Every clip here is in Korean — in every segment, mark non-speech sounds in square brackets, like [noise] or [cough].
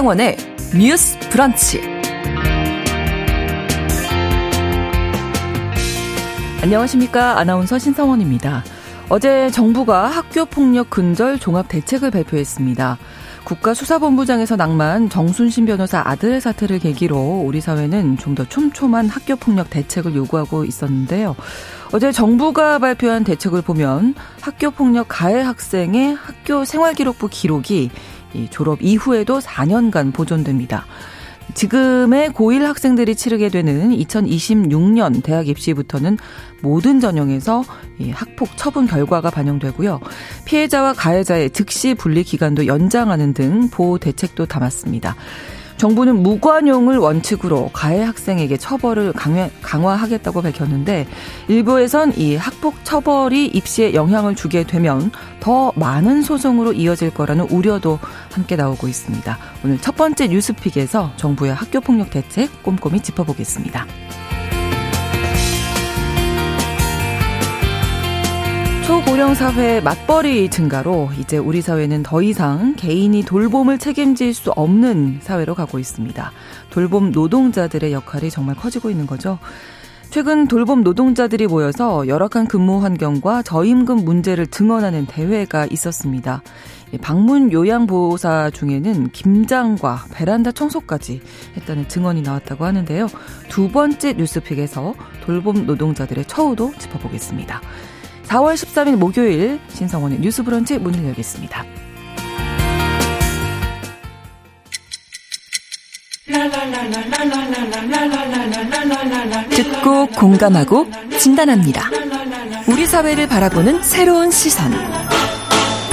신성원의 뉴스 브런치. 안녕하십니까. 아나운서 신성원입니다. 어제 정부가 학교 폭력 근절 종합 대책을 발표했습니다. 국가수사본부장에서 낭만 정순신 변호사 아들의 사태를 계기로 우리 사회는 좀 더 촘촘한 학교 폭력 대책을 요구하고 있었는데요. 어제 정부가 발표한 대책을 보면 학교 폭력 가해 학생의 학교 생활기록부 기록이 졸업 이후에도 4년간 보존됩니다. 지금의 고1 학생들이 치르게 되는 2026년 대학 입시부터는 모든 전형에서 학폭 처분 결과가 반영되고요. 피해자와 가해자의 즉시 분리 기간도 연장하는 등 보호 대책도 담았습니다. 정부는 무관용을 원칙으로 가해 학생에게 처벌을 강화, 강화 하겠다고 밝혔는데 일부에선 이 학폭 처벌이 입시에 영향을 주게 되면 더 많은 소송으로 이어질 거라는 우려도 함께 나오고 있습니다. 오늘 첫 번째 뉴스픽에서 정부의 학교폭력 대책 꼼꼼히 짚어보겠습니다. 초고령 사회 맞벌이 증가로 이제 우리 사회는 더 이상 개인이 돌봄을 책임질 수 없는 사회로 가고 있습니다. 돌봄 노동자들의 역할이 정말 커지고 있는 거죠. 최근 돌봄 노동자들이 모여서 열악한 근무 환경과 저임금 문제를 증언하는 대회가 있었습니다. 방문 요양보호사 중에는 김장과 베란다 청소까지 했다는 증언이 나왔다고 하는데요. 두 번째 뉴스픽에서 돌봄 노동자들의 처우도 짚어보겠습니다. 4월 13일 목요일 신성원의 뉴스 브런치 문을 열겠습니다. 듣고 공감하고 진단합니다. 우리 사회를 바라보는 새로운 시선.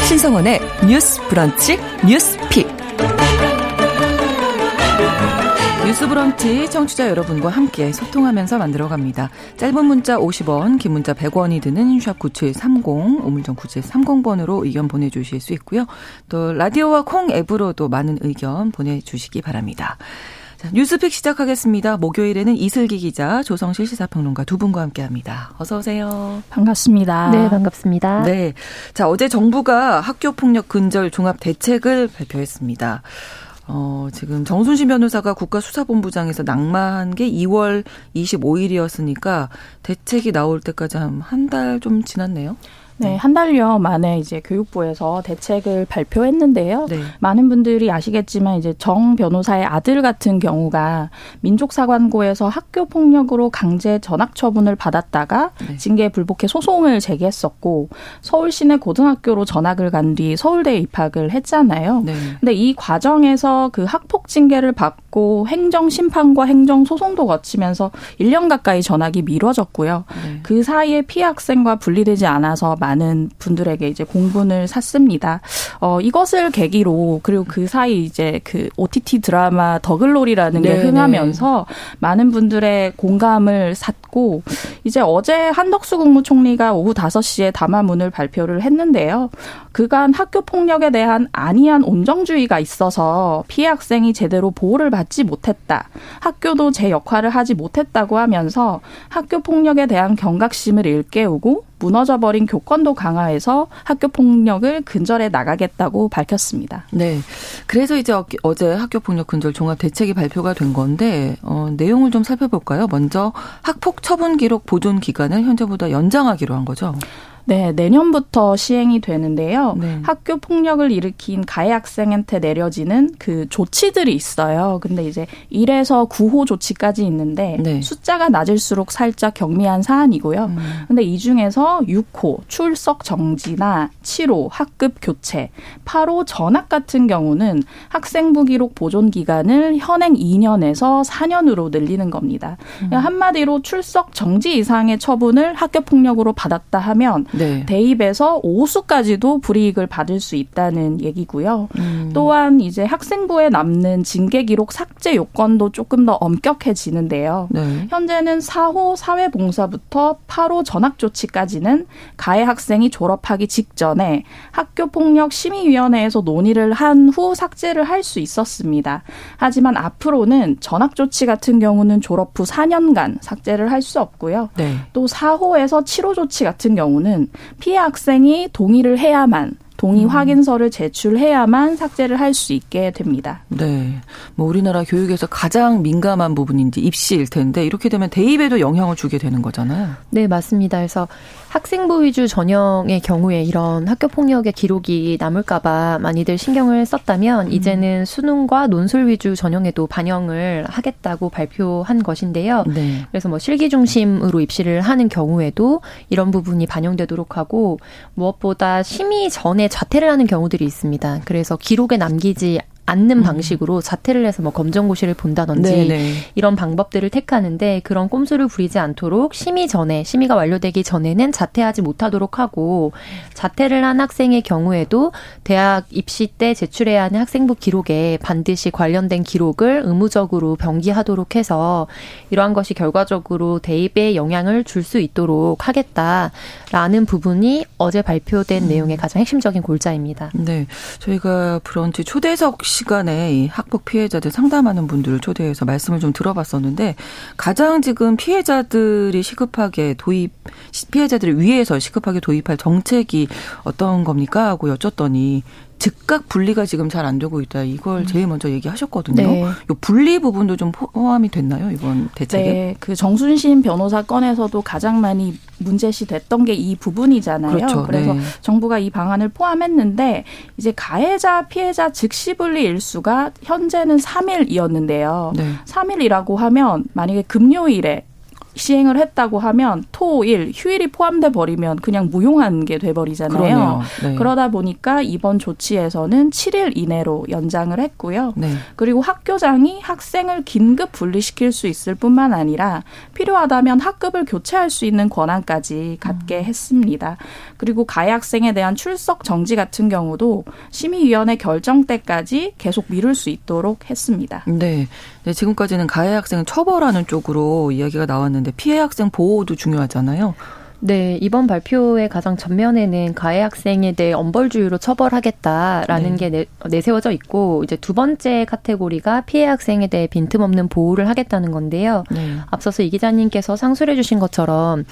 신성원의 뉴스 브런치 뉴스 픽. 뉴스 브런치 청취자 여러분과 함께 소통하면서 만들어갑니다. 짧은 문자 50원, 긴 문자 100원이 드는 샵 9730, 우물정 9730번으로 의견 보내주실 수 있고요. 또 라디오와 콩 앱으로도 많은 의견 보내주시기 바랍니다. 자, 뉴스픽 시작하겠습니다. 목요일에는 이슬기 기자, 조성실 시사평론가 두 분과 함께합니다. 어서 오세요. 반갑습니다. 네, 반갑습니다. 네, 자 어제 정부가 학교 폭력 근절 종합 대책을 발표했습니다. 어, 지금 정순신 변호사가 국가수사본부장에서 낙마한 게 2월 25일이었으니까 대책이 나올 때까지 한 한 달 좀 지났네요. 네, 한 달여 만에 이제 교육부에서 대책을 발표했는데요. 네. 많은 분들이 아시겠지만 이제 정 변호사의 아들 같은 경우가 민족사관고에서 학교 폭력으로 강제 전학 처분을 받았다가 네. 징계 불복해 소송을 제기했었고 서울 시내 고등학교로 전학을 간 뒤 서울대에 입학을 했잖아요. 네. 근데 이 과정에서 그 학폭 징계를 받고 행정 심판과 행정 소송도 거치면서 1년 가까이 전학이 미뤄졌고요. 네. 그 사이에 피해 학생과 분리되지 않아서 많은 분들에게 이제 공분을 샀습니다. 어, 이것을 계기로 그리고 그 사이 이제 그 OTT 드라마 더글로리라는 게 네, 흥하면서 네. 많은 분들의 공감을 샀고 이제 어제 한덕수 국무총리가 오후 5시에 담화문을 발표를 했는데요. 그간 학교 폭력에 대한 안이한 온정주의가 있어서 피해 학생이 제대로 보호를 받지 못했다. 학교도 제 역할을 하지 못했다고 하면서 학교 폭력에 대한 경각심을 일깨우고 무너져버린 교권도 강화해서 학교 폭력을 근절해 나가겠다고 밝혔습니다. 네. 그래서 이제 어제 학교 폭력 근절 종합 대책이 발표가 된 건데 어, 내용을 좀 살펴볼까요? 먼저 학폭 처분 기록 보존 기간을 현재보다 연장하기로 한 거죠. 네, 내년부터 시행이 되는데요. 네. 학교 폭력을 일으킨 가해 학생한테 내려지는 그 조치들이 있어요. 근데 이제 1에서 9호 조치까지 있는데 네. 숫자가 낮을수록 살짝 경미한 사안이고요. 음. 근데 이 중에서 6호 출석 정지나 7호 학급 교체, 8호 전학 같은 경우는 학생부 기록 보존 기간을 현행 2년에서 4년으로 늘리는 겁니다. 음. 한마디로 출석 정지 이상의 처분을 학교 폭력으로 받았다 하면 네. 대입에서 오수까지도 불이익을 받을 수 있다는 얘기고요. 음. 또한 이제 학생부에 남는 징계 기록 삭제 요건도 조금 더 엄격해지는데요. 네. 현재는 4호 사회봉사부터 8호 전학 조치까지는 가해 학생이 졸업하기 직전에 학교 폭력 심의위원회에서 논의를 한 후 삭제를 할 수 있었습니다. 하지만 앞으로는 전학 조치 같은 경우는 졸업 후 4년간 삭제를 할 수 없고요. 네. 또 4호에서 7호 조치 같은 경우는 피해 학생이 동의를 해야만 동의 음. 확인서를 제출해야만 삭제를 할 수 있게 됩니다. 네. 뭐 우리나라 교육에서 가장 민감한 부분인지 입시일 텐데 이렇게 되면 대입에도 영향을 주게 되는 거잖아요. 네, 맞습니다. 그래서 학생부 위주 전형의 경우에 이런 학교 폭력의 기록이 남을까봐 많이들 신경을 썼다면 음. 이제는 수능과 논술 위주 전형에도 반영을 하겠다고 발표한 것인데요. 네. 그래서 뭐 실기 중심으로 입시를 하는 경우에도 이런 부분이 반영되도록 하고 무엇보다 심의 전에 자퇴를 하는 경우들이 있습니다. 그래서 기록에 남기지 않는 음. 방식으로 자퇴를 해서 뭐 검정고시를 본다든지 네네. 네. 이런 방법들을 택하는데 그런 꼼수를 부리지 않도록 심의 전에 심의가 완료되기 전에는 자퇴하지 못하도록 하고 자퇴를 한 학생의 경우에도 대학 입시 때 제출해야 하는 학생부 기록에 반드시 관련된 기록을 의무적으로 병기하도록 해서 이러한 것이 결과적으로 대입에 영향을 줄 수 있도록 하겠다라는 부분이 어제 발표된 음. 내용의 가장 핵심적인 골자입니다. 네. 저희가 브런치 초대석 시 간에 이 학폭 피해자들 상담하는 분들을 초대해서 말씀을 좀 들어봤었는데 가장 지금 피해자들이 시급하게 도입 피해자들을 위해서 시급하게 도입할 정책이 어떤 겁니까? 하고 여쭸더니 즉각 분리가 지금 잘 안 되고 있다. 이걸 음. 제일 먼저 얘기하셨거든요. 네. 요 분리 부분도 좀 포함이 됐나요? 이번 대책에? 네. 그 정순신 변호사 건에서도 가장 많이 문제시 됐던 게 이 부분이잖아요. 그렇죠. 그래서 네. 정부가 이 방안을 포함했는데 이제 가해자 피해자 즉시 분리 일수가 현재는 3일이었는데요. 네. 3일이라고 하면 만약에 금요일에 시행을 했다고 하면 토, 일, 휴일이 포함돼 버리면 그냥 무용한 게 돼 버리잖아요. 네. 그러다 보니까 이번 조치에서는 7일 이내로 연장을 했고요. 네. 그리고 학교장이 학생을 긴급 분리시킬 수 있을 뿐만 아니라 필요하다면 학급을 교체할 수 있는 권한까지 갖게 음. 했습니다. 그리고 가해 학생에 대한 출석 정지 같은 경우도 심의위원회 결정 때까지 계속 미룰 수 있도록 했습니다. 네. 네 지금까지는 가해 학생을 처벌하는 쪽으로 이야기가 나왔는데 피해 학생 보호도 중요하잖아요. 네, 이번 발표의 가장 전면에는 가해 학생에 대해 엄벌주의로 처벌하겠다라는 네. 게 내, 세워져 있고 이제 두 번째 카테고리가 피해 학생에 대해 빈틈없는 보호를 하겠다는 건데요. 네. 앞서서 이 기자님께서 상술해 주신 것처럼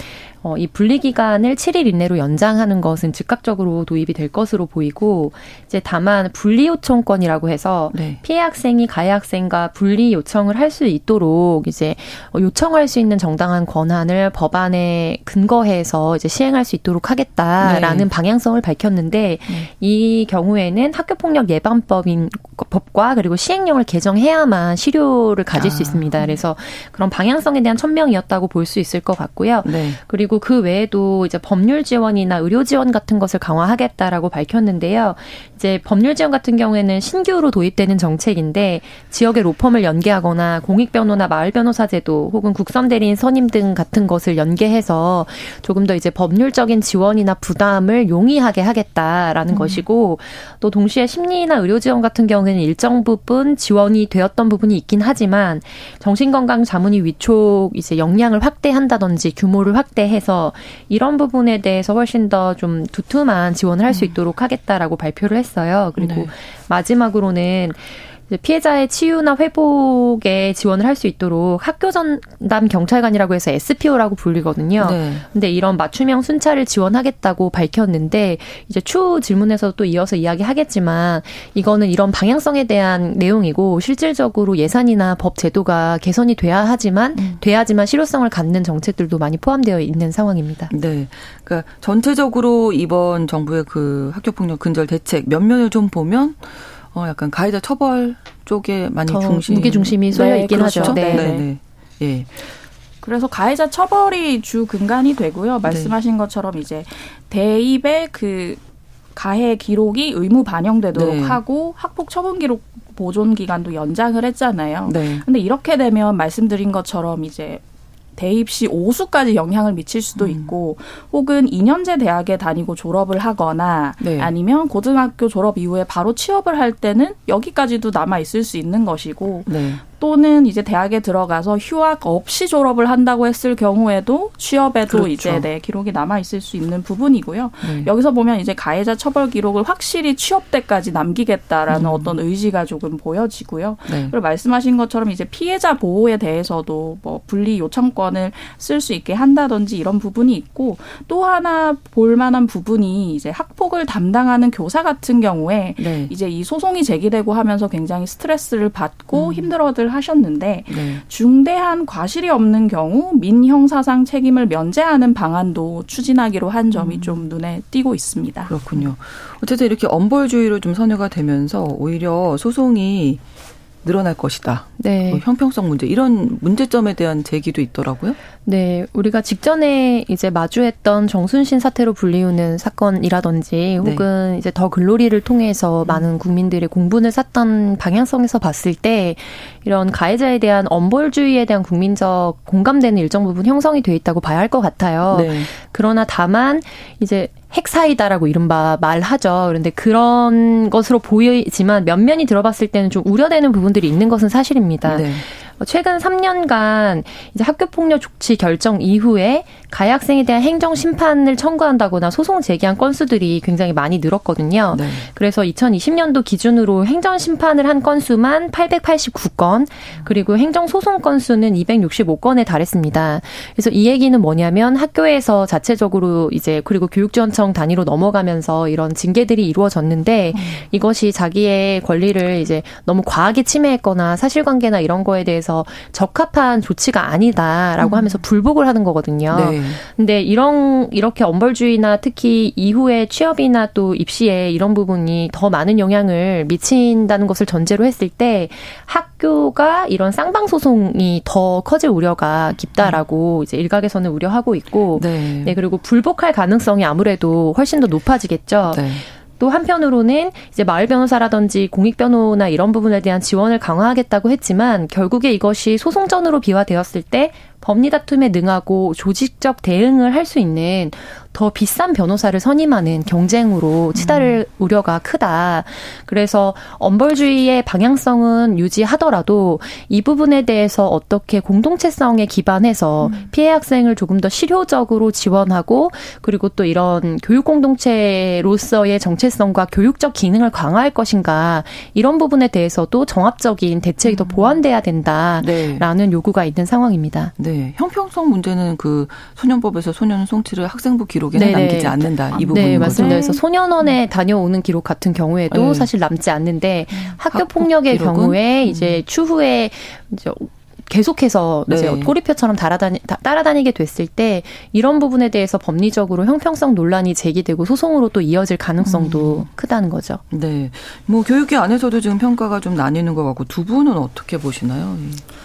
어, 이 분리 기간을 7일 이내로 연장하는 것은 즉각적으로 도입이 될 것으로 보이고 이제 다만 분리 요청권이라고 해서 네. 피해 학생이 가해 학생과 분리 요청을 할 수 있도록 이제 요청할 수 있는 정당한 권한을 법안에 근거해서 이제 시행할 수 있도록 하겠다라는 네. 방향성을 밝혔는데 네. 이 경우에는 학교 폭력 예방법인 법과 그리고 시행령을 개정해야만 실효를 가질 아. 수 있습니다. 그래서 그런 방향성에 대한 천명이었다고 볼 수 있을 것 같고요. 네. 그리고 그리고 그 외에도 이제 법률 지원이나 의료 지원 같은 것을 강화하겠다라고 밝혔는데요. 이제 법률 지원 같은 경우에는 신규로 도입되는 정책인데 지역의 로펌을 연계하거나 공익 변호나 마을 변호사 제도 혹은 국선 대리인 선임 등 같은 것을 연계해서 조금 더 이제 법률적인 지원이나 부담을 용이하게 하겠다라는 음. 것이고 또 동시에 심리나 의료 지원 같은 경우에는 일정 부분 지원이 되었던 부분이 있긴 하지만 정신건강 자문위 위촉 이제 역량을 확대한다든지 규모를 확대해서 그래서 이런 부분에 대해서 훨씬 더 좀 두툼한 지원을 할수 음. 있도록 하겠다라고 발표를 했어요. 그리고 네. 마지막으로는 피해자의 치유나 회복에 지원을 할 수 있도록 학교 전담 경찰관이라고 해서 SPO라고 불리거든요. 네. 근데 이런 맞춤형 순찰을 지원하겠다고 밝혔는데 이제 추후 질문에서 또 이어서 이야기하겠지만 이거는 이런 방향성에 대한 내용이고 실질적으로 예산이나 법 제도가 개선이 돼야 하지만 음. 돼야지만 실효성을 갖는 정책들도 많이 포함되어 있는 상황입니다. 네. 그러니까 전체적으로 이번 정부의 그 학교 폭력 근절 대책 면면을 좀 보면 어 약간 가해자 처벌 쪽에 많이 중심 무게 중심이 쏠려 네, 있긴 그렇죠. 하죠. 네. 네. 네. 예. 그래서 가해자 처벌이 주 근간이 되고요. 말씀하신 네. 것처럼 이제 대입의 그 가해 기록이 의무 반영되도록 네. 하고 학폭 처분 기록 보존 기간도 연장을 했잖아요. 네. 근데 이렇게 되면 말씀드린 것처럼 이제 대입 시 오수까지 영향을 미칠 수도 음. 있고 혹은 2년제 대학에 다니고 졸업을 하거나 네. 아니면 고등학교 졸업 이후에 바로 취업을 할 때는 여기까지도 남아 있을 수 있는 것이고 네. 또는 이제 대학에 들어가서 휴학 없이 졸업을 한다고 했을 경우에도 취업에도 그렇죠. 이제 네, 기록이 남아 있을 수 있는 부분이고요. 네. 여기서 보면 이제 가해자 처벌 기록을 확실히 취업 때까지 남기겠다라는 음. 어떤 의지가 조금 보여지고요. 네. 그리고 말씀하신 것처럼 이제 피해자 보호에 대해서도 뭐 분리 요청권 접근권을 쓸 수 있게 한다든지 이런 부분이 있고 또 하나 볼 만한 부분이 이제 학폭을 담당하는 교사 같은 경우에 네. 이제 이 소송이 제기되고 하면서 굉장히 스트레스를 받고 음. 힘들어들 하셨는데 네. 중대한 과실이 없는 경우 민형사상 책임을 면제하는 방안도 추진하기로 한 점이 음. 좀 눈에 띄고 있습니다. 그렇군요. 어쨌든 이렇게 엄벌주의로 좀 선회가 되면서 오히려 소송이 늘어날 것이다. 네. 뭐 형평성 문제 이런 문제점에 대한 제기도 있더라고요. 네, 우리가 직전에 이제 마주했던 정순신 사태로 불리우는 사건이라든지 네. 혹은 네. 이제 더 글로리를 통해서 음. 많은 국민들의 공분을 샀던 방향성에서 봤을 때 이런 가해자에 대한 엄벌주의에 대한 국민적 공감되는 일정 부분 형성이 돼 있다고 봐야 할 것 같아요. 네. 그러나 다만 이제 핵사이다라고 이른바 말하죠. 그런데 그런 것으로 보이지만 면면이 들어봤을 때는 좀 우려되는 부분들이 있는 것은 사실입니다. 네. 최근 3년간 이제 학교 폭력 조치 결정 이후에 가해 학생에 대한 행정 심판을 청구한다거나 소송 제기한 건수들이 굉장히 많이 늘었거든요. 네. 그래서 2020년도 기준으로 행정 심판을 한 건수만 889건, 그리고 행정 소송 건수는 265건에 달했습니다. 그래서 이 얘기는 뭐냐면 학교에서 자체적으로 이제 그리고 교육지원청 단위로 넘어가면서 이런 징계들이 이루어졌는데 음. 이것이 자기의 권리를 이제 너무 과하게 침해했거나 사실관계나 이런 거에 대해서 대해서 적합한 조치가 아니다라고 음. 하면서 불복을 하는 거거든요. 네. 근데 이런 이렇게 엄벌주의나 특히 이후에 취업이나 또 입시에 이런 부분이 더 많은 영향을 미친다는 것을 전제로 했을 때 학교가 이런 쌍방 소송이 더 커질 우려가 깊다라고 음. 이제 일각에서는 우려하고 있고 네. 네 그리고 불복할 가능성이 아무래도 훨씬 더 높아지겠죠. 네. 또 한편으로는 이제 마을 변호사라든지 공익 변호나 이런 부분에 대한 지원을 강화하겠다고 했지만 결국에 이것이 소송전으로 비화되었을 때 법리 다툼에 능하고 조직적 대응을 할 수 있는 더 비싼 변호사를 선임하는 경쟁으로 치달을 음. 우려가 크다. 그래서 엄벌주의의 방향성은 유지하더라도 이 부분에 대해서 어떻게 공동체성에 기반해서 음. 피해 학생을 조금 더 실효적으로 지원하고 그리고 또 이런 교육 공동체로서의 정체성과 교육적 기능을 강화할 것인가 이런 부분에 대해서도 정합적인 대책이 음. 더 보완돼야 된다라는 네. 요구가 있는 상황입니다. 네. 형평성 문제는 그 소년법에서 소년 송치를 학생부 기록 기록에는 네네. 남기지 않는다. 이 부분인 네, 맞습니다. 그래서 소년원에 다녀오는 기록 같은 경우에도 네. 사실 남지 않는데 음. 학교 폭력의 경우에 음. 이제 추후에 이제 계속해서 네. 이제 꼬리표처럼 따라다니, 따라다니게 됐을 때 이런 부분에 대해서 법리적으로 형평성 논란이 제기되고 소송으로 또 이어질 가능성도 음. 크다는 거죠. 네. 뭐 교육계 안에서도 지금 평가가 좀 나뉘는 것 같고 두 분은 어떻게 보시나요?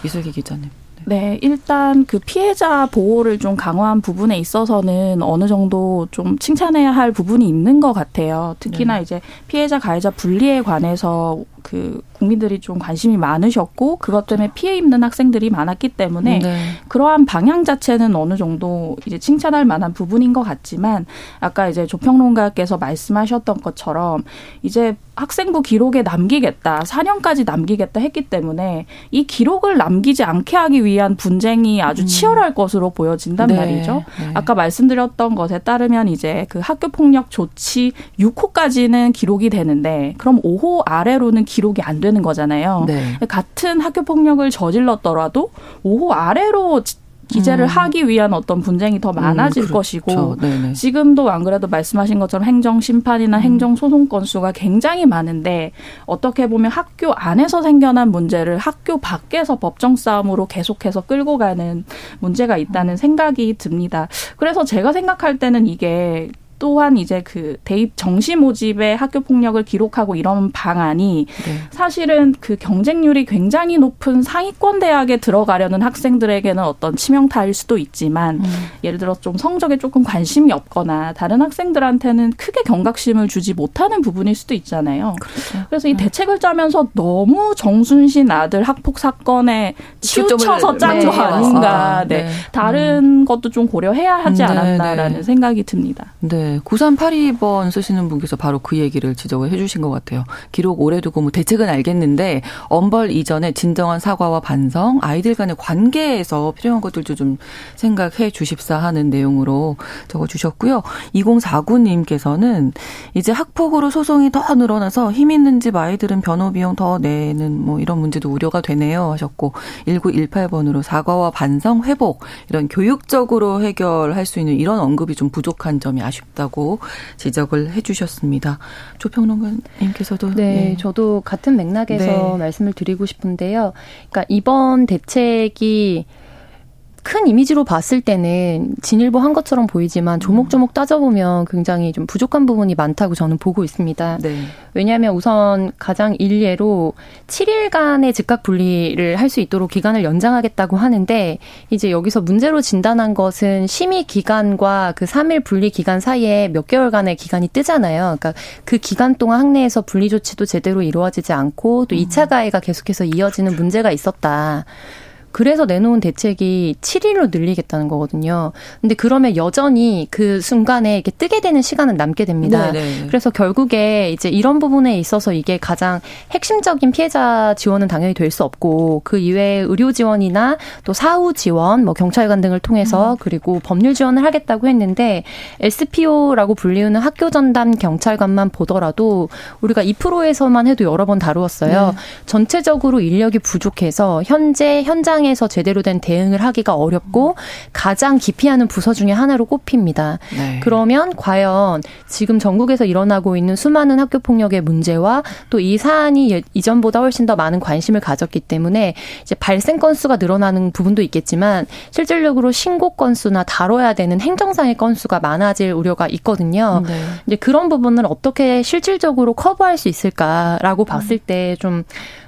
이슬기 기자님. 네, 일단 그 피해자 보호를 좀 강화한 부분에 있어서는 어느 정도 좀 칭찬해야 할 부분이 있는 것 같아요. 특히나 네. 이제 피해자 가해자 분리에 관해서 그 국민들이 좀 관심이 많으셨고 그것 때문에 피해 입는 학생들이 많았기 때문에 네. 그러한 방향 자체는 어느 정도 이제 칭찬할 만한 부분인 것 같지만 아까 이제 조평론가께서 말씀하셨던 것처럼 이제 학생부 기록에 남기겠다, 4년까지 남기겠다 했기 때문에 이 기록을 남기지 않게 하기 위한 분쟁이 아주 음. 치열할 것으로 보여진단 네. 말이죠. 네. 아까 말씀드렸던 것에 따르면 이제 그 학교 폭력 조치 6호까지는 기록이 되는데 그럼 5호 아래로는 기록이 안 되는 거잖아요. 네. 같은 학교 폭력을 저질렀더라도 5호 아래로 기재를 음. 하기 위한 어떤 분쟁이 더 많아질 음, 그렇죠. 것이고 네네. 지금도 안 그래도 말씀하신 것처럼 행정 심판이나 음. 행정 소송 건수가 굉장히 많은데 어떻게 보면 학교 안에서 생겨난 문제를 학교 밖에서 법정 싸움으로 계속해서 끌고 가는 문제가 있다는 음. 생각이 듭니다. 그래서 제가 생각할 때는 이게 또한 이제 그 대입 정시 모집의 학교 폭력을 기록하고 이런 방안이 네. 사실은 그 경쟁률이 굉장히 높은 상위권 대학에 들어가려는 학생들에게는 어떤 치명타일 수도 있지만 음. 예를 들어 좀 성적에 조금 관심이 없거나 다른 학생들한테는 크게 경각심을 주지 못하는 부분일 수도 있잖아요. 그렇죠. 그래서 이 네. 대책을 짜면서 너무 정순신 아들 학폭 사건에 치우쳐서 짠거 네. 아닌가. 네. 네. 다른 음. 것도 좀 고려해야 하지 네, 않았나라는 네. 생각이 듭니다. 네. 네. 9382번 쓰시는 분께서 바로 그 얘기를 지적을 해주신 것 같아요. 기록 오래 두고 뭐 대책은 알겠는데 엄벌 이전에 진정한 사과와 반성, 아이들 간의 관계에서 필요한 것들도 좀 생각해 주십사 하는 내용으로 적어 주셨고요. 2049님께서는 이제 학폭으로 소송이 더 늘어나서 힘 있는 집 아이들은 변호 비용 더 내는 뭐 이런 문제도 우려가 되네요 하셨고 1918번으로 사과와 반성, 회복 이런 교육적으로 해결할 수 있는 이런 언급이 좀 부족한 점이 아쉽다 고 지적을 해주셨습니다. 조평론가님께서도 네, 네. 저도 같은 맥락에서 네. 말씀을 드리고 싶은데요. 그러니까 이번 대책이 큰 이미지로 봤을 때는 진일보 한 것처럼 보이지만 조목조목 따져보면 굉장히 좀 부족한 부분이 많다고 저는 보고 있습니다. 네. 왜냐하면 우선 가장 일례로 7일간의 즉각 분리를 할 수 있도록 기간을 연장하겠다고 하는데 이제 여기서 문제로 진단한 것은 심의 기간과 그 3일 분리 기간 사이에 몇 개월간의 기간이 뜨잖아요. 그러니까 그 기간 동안 학내에서 분리 조치도 제대로 이루어지지 않고 또 2차 가해가 계속해서 이어지는 문제가 있었다. 그래서 내놓은 대책이 7일로 늘리겠다는 거거든요. 근데 그러면 여전히 그 순간에 이렇게 뜨게 되는 시간은 남게 됩니다. 네네. 네. 그래서 결국에 이제 이런 부분에 있어서 이게 가장 핵심적인 피해자 지원은 당연히 될 수 없고 그 이외에 의료 지원이나 또 사후 지원, 뭐 경찰관 등을 통해서 음. 그리고 법률 지원을 하겠다고 했는데 SPO라고 불리우는 학교 전담 경찰관만 보더라도 우리가 2%에서만 해도 여러 번 다루었어요. 네. 전체적으로 인력이 부족해서 현재 현장 현장에서 제대로 된 대응을 하기가 어렵고 가장 기피하는 부서 중에 하나로 꼽힙니다. 네. 그러면 과연 지금 전국에서 일어나고 있는 수많은 학교 폭력의 문제와 또 이 사안이 예, 이전보다 훨씬 더 많은 관심을 가졌기 때문에 이제 발생 건수가 늘어나는 부분도 있겠지만 실질적으로 신고 건수나 다뤄야 되는 행정상의 건수가 많아질 우려가 있거든요. 네. 이제 그런 부분을 어떻게 실질적으로 커버할 수 있을까라고 봤을 때좀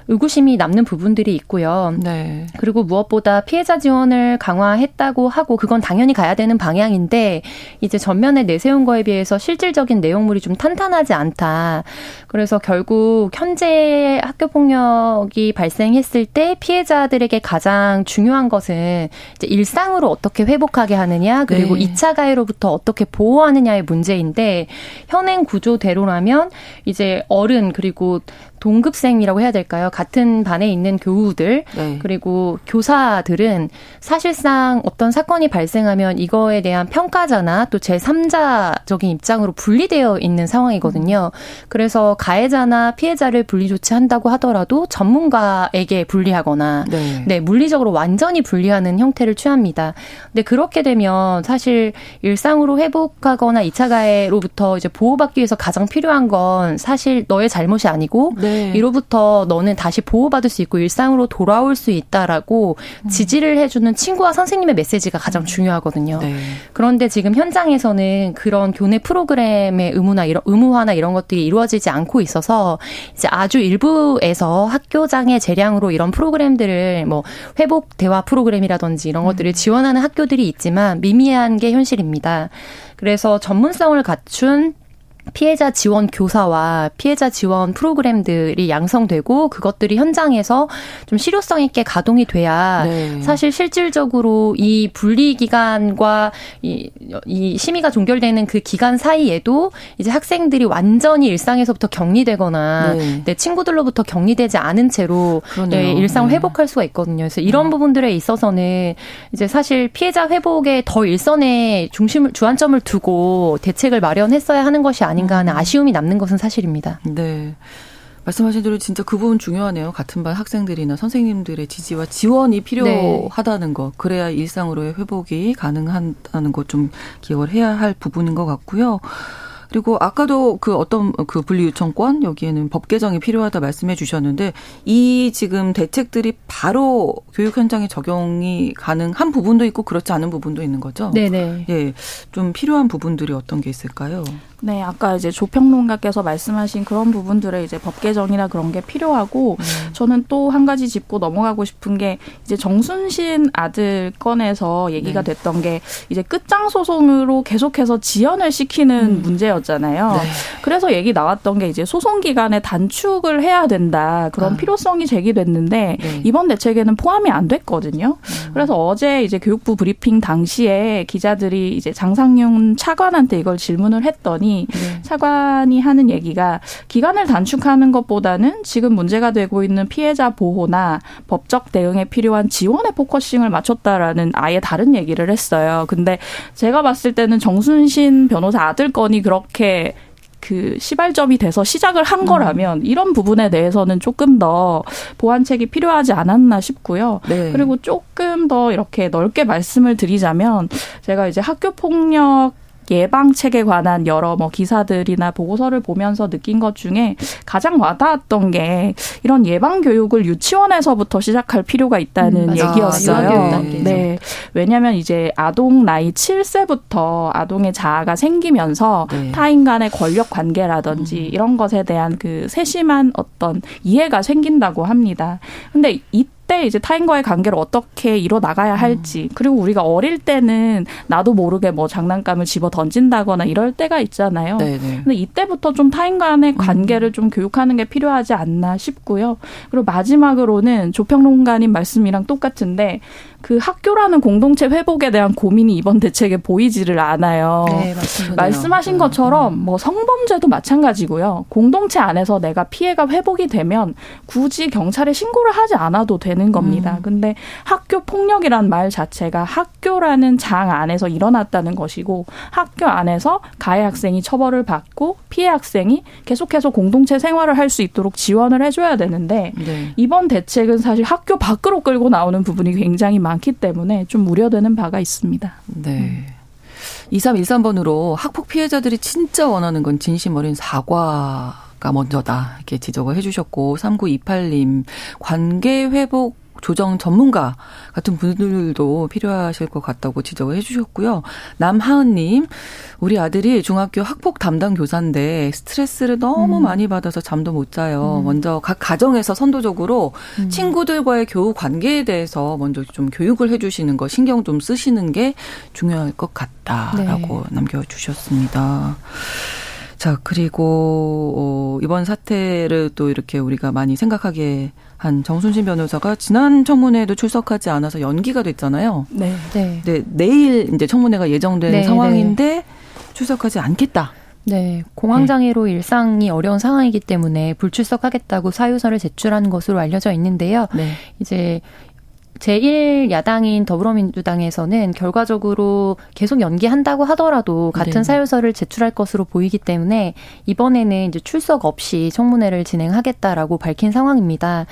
의구심이 남는 부분들이 있고요. 네. 그리고 무엇보다 피해자 지원을 강화했다고 하고 그건 당연히 가야 되는 방향인데 이제 전면에 내세운 거에 비해서 실질적인 내용물이 좀 탄탄하지 않다. 그래서 결국 현재 학교 폭력이 발생했을 때 피해자들에게 가장 중요한 것은 이제 일상으로 어떻게 회복하게 하느냐 그리고 네. 2차 가해로부터 어떻게 보호하느냐의 문제인데 현행 구조대로라면 이제 어른 그리고 동급생이라고 해야 될까요? 같은 반에 있는 교우들 네. 그리고 교사들은 사실상 어떤 사건이 발생하면 이거에 대한 평가자나 또 제3자적인 입장으로 분리되어 있는 상황이거든요. 그래서 가해자나 피해자를 분리 조치한다고 하더라도 전문가에게 분리하거나 네. 네, 물리적으로 완전히 분리하는 형태를 취합니다. 근데 그렇게 되면 사실 일상으로 회복하거나 2차 가해로부터 이제 보호받기 위해서 가장 필요한 건 사실 너의 잘못이 아니고 네. 네. 이로부터 너는 다시 보호받을 수 있고 일상으로 돌아올 수 있다라고 음. 지지를 해주는 친구와 선생님의 메시지가 가장 음. 중요하거든요. 네. 그런데 지금 현장에서는 그런 교내 프로그램의 의무나 이런 의무화나 이런 것들이 이루어지지 않고 있어서 이제 아주 일부에서 학교장의 재량으로 이런 프로그램들을 뭐 회복 대화 프로그램이라든지 이런 것들을 음. 지원하는 학교들이 있지만 미미한 게 현실입니다. 그래서 전문성을 갖춘 피해자 지원 교사와 피해자 지원 프로그램들이 양성되고 그것들이 현장에서 좀 실효성 있게 가동이 돼야 네. 사실 실질적으로 이 분리 기간과 이, 이 심의가 종결되는 그 기간 사이에도 이제 학생들이 완전히 일상에서부터 격리되거나 네. 내 친구들로부터 격리되지 않은 채로 네, 일상을 네. 회복할 수가 있거든요. 그래서 이런 네. 부분들에 있어서는 이제 사실 피해자 회복에 더 일선에 중심을 주안점을 두고 대책을 마련했어야 하는 것이 아니 아닌가 하는 아쉬움이 남는 것은 사실입니다. 네. 말씀하신 대로 진짜 그 부분 중요하네요. 같은 반 학생들이나 선생님들의 지지와 지원이 필요하다는 네. 것. 그래야 일상으로의 회복이 가능하다는 것 좀 기억을 해야 할 부분인 것 같고요. 그리고 아까도 그 어떤 그 분리 요청권 여기에는 법 개정이 필요하다 말씀해 주셨는데 이 지금 대책들이 바로 교육 현장에 적용이 가능한 부분도 있고 그렇지 않은 부분도 있는 거죠. 네네. 예. 좀 필요한 부분들이 어떤 게 있을까요? 네, 아까 이제 조평론가께서 말씀하신 그런 부분들의 이제 법 개정이나 그런 게 필요하고 네. 저는 또 한 가지 짚고 넘어가고 싶은 게 이제 정순신 아들 건에서 얘기가 네. 됐던 게 이제 끝장 소송으로 계속해서 지연을 시키는 음. 문제였잖아요. 네. 그래서 얘기 나왔던 게 이제 소송 기간의 단축을 해야 된다 그런 아. 필요성이 제기됐는데 네. 이번 대책에는 포함이 안 됐거든요. 음. 그래서 어제 이제 교육부 브리핑 당시에 기자들이 이제 장상윤 차관한테 이걸 질문을 했더니 네. 차관이 하는 얘기가 기간을 단축하는 것보다는 지금 문제가 되고 있는 피해자 보호나 법적 대응에 필요한 지원에 focusing을 맞췄다라는 아예 다른 얘기를 했어요. 근데 제가 봤을 때는 정순신 변호사 아들 건이 그렇게 그 시발점이 돼서 시작을 한 거라면 음. 이런 부분에 대해서는 조금 더 보완책이 필요하지 않았나 싶고요. 네. 그리고 조금 더 이렇게 넓게 말씀을 드리자면 제가 이제 학교 폭력 예방책에 관한 여러 뭐 기사들이나 보고서를 보면서 느낀 것 중에 가장 와닿았던 게 이런 예방 교육을 유치원에서부터 시작할 필요가 있다는 음, 얘기였어요. 아, 네. 왜냐하면 이제 아동 나이 7세부터 아동의 자아가 생기면서 네. 타인 간의 권력 관계라든지 음. 이런 것에 대한 그 세심한 어떤 이해가 생긴다고 합니다. 근데 이 때 이제 타인과의 관계를 어떻게 이뤄 나가야 할지 음. 그리고 우리가 어릴 때는 나도 모르게 뭐 장난감을 집어 던진다거나 이럴 때가 있잖아요. 네네. 네. 근데 이때부터 좀 타인 간의 음. 관계를 음. 좀 교육하는 게 필요하지 않나 싶고요. 그리고 마지막으로는 조평론가님 말씀이랑 똑같은데 그 학교라는 공동체 회복에 대한 고민이 이번 대책에 보이지를 않아요. 네, 맞습니다. 말씀하신 네. 것처럼 뭐 성범죄도 마찬가지고요. 공동체 안에서 내가 피해가 회복이 되면 굳이 경찰에 신고를 하지 않아도 되는 겁니다. 음. 근데 학교 폭력이란 말 자체가 학교라는 장 안에서 일어났다는 것이고 학교 안에서 가해 학생이 처벌을 받고 피해 학생이 계속해서 공동체 생활을 할 수 있도록 지원을 해줘야 되는데 네. 이번 대책은 사실 학교 밖으로 끌고 나오는 부분이 굉장히 많. 많기 때문에 좀 우려되는 바가 있습니다. 네. 음. 2313번으로 학폭 피해자들이 진짜 원하는 건 진심 어린 사과 가 먼저다. 이렇게 지적을 해주셨고, 3928님, 관계 회복 조정 전문가 같은 분들도 필요하실 것 같다고 지적을 해주셨고요. 남하은님, 우리 아들이 중학교 학폭 담당 교사인데 스트레스를 너무 음. 많이 받아서 잠도 못 자요. 음. 먼저 각 가정에서 선도적으로 음. 친구들과의 교우 관계에 대해서 먼저 좀 교육을 해주시는 거 신경 좀 쓰시는 게 중요할 것 같다라고 네. 남겨주셨습니다. 자, 그리고, 어, 이번 사태를 또 이렇게 우리가 많이 생각하게 한 정순신 변호사가 지난 청문회에도 출석하지 않아서 연기가 됐잖아요. 네. 네. 네 내일 이제 청문회가 예정된 네, 상황인데 네. 출석하지 않겠다. 네, 공황장애로 네. 일상이 어려운 상황이기 때문에 불출석하겠다고 사유서를 제출한 것으로 알려져 있는데요. 네. 이제 제1야당인 더불어민주당에서는 결과적으로 계속 연기한다고 하더라도 같은 네. 사유서를 제출할 것으로 보이기 때문에 이번에는 이제 출석 없이 청문회를 진행하겠다라고 밝힌 상황입니다.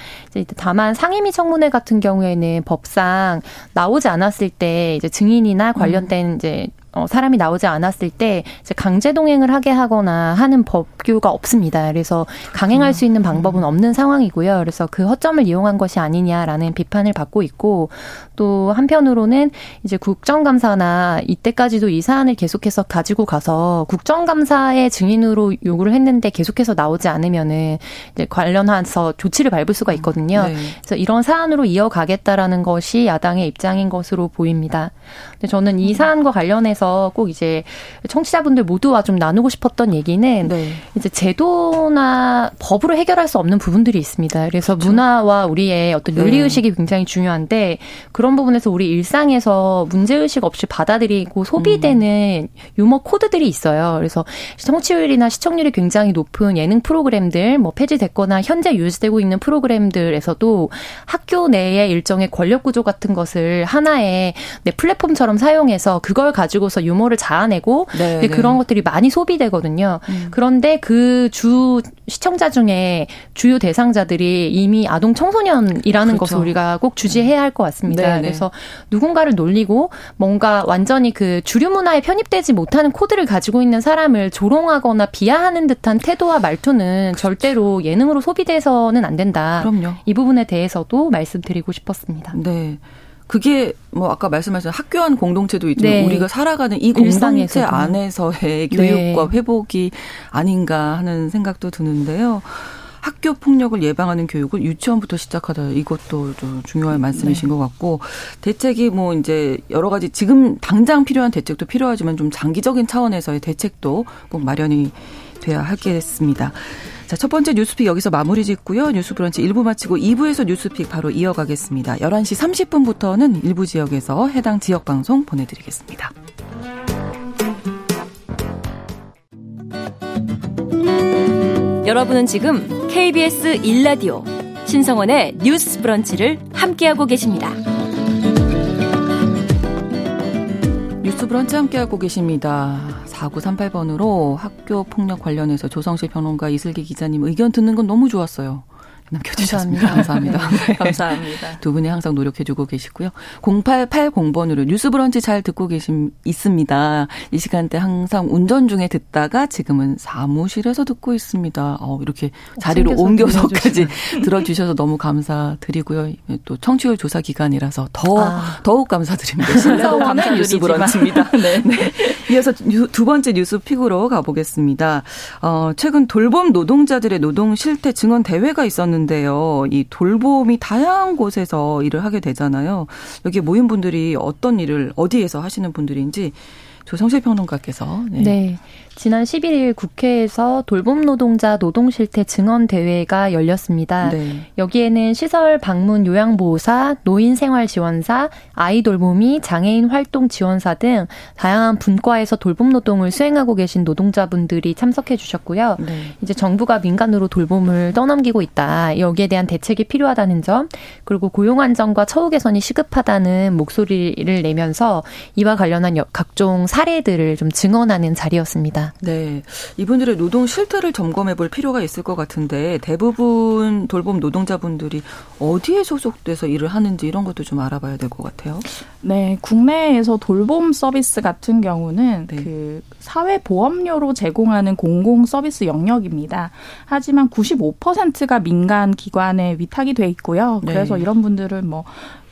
다만 상임위 청문회 같은 경우에는 법상 나오지 않았을 때 이제 증인이나 관련된 음. 이제 어, 사람이 나오지 않았을 때 이제 강제 동행을 하게 하거나 하는 법 규가 없습니다. 그래서 강행할 수 있는 방법은 없는 상황이고요. 그래서 그 허점을 이용한 것이 아니냐라는 비판을 받고 있고 또 한편으로는 이제 국정감사나 이때까지도 이 사안을 계속해서 가지고 가서 국정감사의 증인으로 요구를 했는데 계속해서 나오지 않으면은 이제 관련해서 조치를 밟을 수가 있거든요. 네. 그래서 이런 사안으로 이어가겠다라는 것이 야당의 입장인 것으로 보입니다. 근데 저는 이 사안과 관련해서 꼭 이제 청취자분들 모두와 좀 나누고 싶었던 얘기는 네. 이제 제도나 법으로 해결할 수 없는 부분들이 있습니다. 그래서 그렇죠. 문화와 우리의 어떤 윤리 의식이 네. 굉장히 중요한데 그런 부분에서 우리 일상에서 문제 의식 없이 받아들이고 소비되는 음. 유머 코드들이 있어요. 그래서 청취율이나 시청률이 굉장히 높은 예능 프로그램들 뭐 폐지됐거나 현재 유지되고 있는 프로그램들에서도 학교 내의 일정의 권력 구조 같은 것을 하나의 내 플랫폼처럼 사용해서 그걸 가지고 가지고서 유머를 자아내고 네, 네. 그런 것들이 많이 소비되거든요. 음. 그런데 그 주 시청자 중에 주요 대상자들이 이미 아동 청소년이라는 그렇죠. 것을 우리가 꼭 주지해야 할 것 같습니다. 네, 네, 그래서 누군가를 놀리고 뭔가 완전히 그 주류 문화에 편입되지 못하는 코드를 가지고 있는 사람을 조롱하거나 비하하는 듯한 태도와 말투는 그렇죠. 절대로 예능으로 소비돼서는 안 된다. 그럼요. 이 부분에 대해서도 말씀드리고 싶었습니다. 네. 그게 뭐 아까 말씀하신 학교 안 공동체도 있지만 네. 우리가 살아가는 이 공동체 일상에서도. 안에서의 교육과 네. 회복이 아닌가 하는 생각도 드는데요. 학교 폭력을 예방하는 교육을 유치원부터 시작하다 이것도 좀 중요한 말씀이신 네. 것 같고 대책이 뭐 이제 여러 가지 지금 당장 필요한 대책도 필요하지만 좀 장기적인 차원에서의 대책도 꼭 마련이 돼야 하겠습니다. 자, 첫 번째 뉴스픽 여기서 마무리 짓고요. 뉴스 브런치 1부 마치고 2부에서 뉴스픽 바로 이어가겠습니다. 11시 30분부터는 일부 지역에서 해당 지역 방송 보내드리겠습니다. 여러분은 지금 KBS 1라디오 신성원의 뉴스 브런치를 함께하고 계십니다. 뉴스 브런치 함께하고 계십니다. 4938번으로 학교 폭력 관련해서 조성실 평론가 이슬기 기자님 의견 듣는 건 너무 좋았어요. 남겨주셨습니다. 감사합니다. [laughs] 네. 감사합니다. 두 분이 항상 노력해주고 계시고요. 0880번으로 뉴스 브런치 잘 듣고 계심, 있습니다. 이 시간대 항상 운전 중에 듣다가 지금은 사무실에서 듣고 있습니다. 어, 이렇게 자리로 옮겨서까지 들어주셔서 너무 감사드리고요. 또 청취율 조사 기간이라서 더, 아. 더욱 감사드립니다. 신뢰도 감사 뉴스 브런치입니다. [laughs] 네. 네. 이어서 두 번째 뉴스 픽으로 가보겠습니다. 어, 최근 돌봄 노동자들의 노동 실태 증언 대회가 있었는데 있는데요. 이 돌봄이 다양한 곳에서 일을 하게 되잖아요. 여기 모인 분들이 어떤 일을 어디에서 하시는 분들인지 조성실 평론가께서 네. 네. 지난 11일 국회에서 돌봄 노동자 노동 실태 증언 대회가 열렸습니다. 네. 여기에는 시설 방문 요양보호사, 노인 생활 지원사, 아이 돌봄이 장애인 활동 지원사 등 다양한 분과에서 돌봄 노동을 수행하고 계신 노동자분들이 참석해 주셨고요. 네. 이제 정부가 민간으로 돌봄을 떠넘기고 있다. 여기에 대한 대책이 필요하다는 점, 그리고 고용 안정과 처우 개선이 시급하다는 목소리를 내면서 이와 관련한 각종 사례들을 좀 증언하는 자리였습니다. 네. 이분들의 노동 실태를 점검해 볼 필요가 있을 것 같은데 대부분 돌봄 노동자분들이 어디에 소속돼서 일을 하는지 이런 것도 좀 알아봐야 될 것 같아요. 네. 국내에서 돌봄 서비스 같은 경우는 네. 그 사회보험료로 제공하는 공공 서비스 영역입니다. 하지만 95%가 민간 기관에 위탁이 돼 있고요. 그래서 네. 이런 분들은 뭐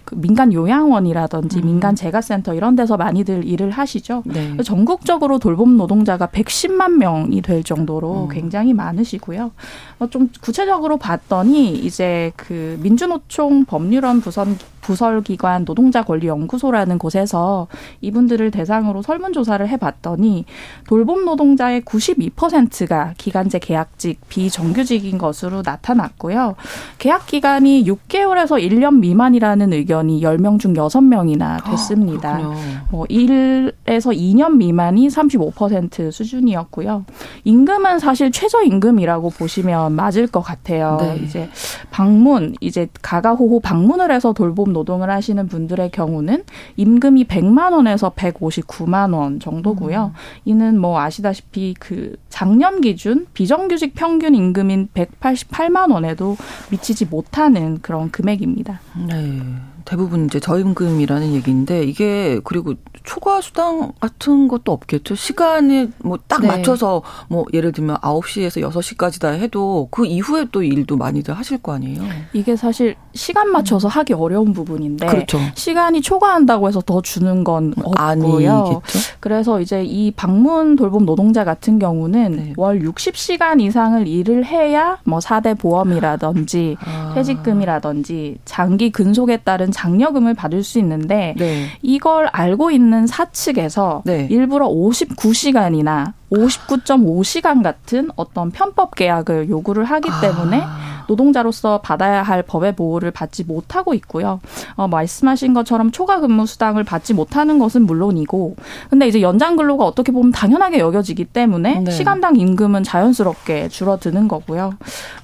그 민간 요양원이라든지 음. 민간 재가센터 이런 데서 많이들 일을 하시죠. 네. 전국적으로 돌봄 노동자가 110만 명이 될 정도로 음. 굉장히 많으시고요. 어, 좀 구체적으로 봤더니 이제 그 민주노총 법률원 부선 부설기관 노동자권리연구소라는 곳에서 이분들을 대상으로 설문조사를 해봤더니 돌봄 노동자의 92%가 기간제 계약직 비정규직인 것으로 나타났고요. 계약 기간이 6개월에서 1년 미만이라는 의견이 10명 중 6명이나 됐습니다. 아, 뭐 1에서 2년 미만이 35% 수준이었고요. 임금은 사실 최저임금이라고 보시면 맞을 것 같아요. 네. 이제 방문, 이제 가가호호 방문을 해서 돌봄 노동을 하시는 분들의 경우는 임금이 100만 원에서 159만 원 정도고요. 음. 이는 뭐 아시다시피 그 작년 기준 비정규직 평균 임금인 188만 원에도 미치지 못하는 그런 금액입니다. 네. 대부분 이제 저임금이라는 얘기인데 이게 그리고 초과 수당 같은 것도 없겠죠. 시간에 뭐딱 네. 맞춰서 뭐 예를 들면 9시에서 6시까지다 해도 그 이후에 또 일도 많이들 하실 거 아니에요. 이게 사실 시간 맞춰서 음. 하기 어려운 부분인데 그렇죠. 시간이 초과한다고 해서 더 주는 건 없고요. 아니겠죠? 그래서 이제 이 방문 돌봄 노동자 같은 경우는 네. 월 60시간 이상을 일을 해야 뭐 4대 보험이라든지 아. 퇴직금이라든지 장기 근속에 따른 장려금을 받을 수 있는데 네. 이걸 알고 있는 사측에서 네. 일부러 59시간이나 59.5시간 같은 어떤 편법 계약을 요구를 하기 때문에 아. 노동자로서 받아야 할 법의 보호를 받지 못하고 있고요. 어, 말씀하신 것처럼 초과 근무 수당을 받지 못하는 것은 물론이고, 근데 이제 연장 근로가 어떻게 보면 당연하게 여겨지기 때문에 네. 시간당 임금은 자연스럽게 줄어드는 거고요.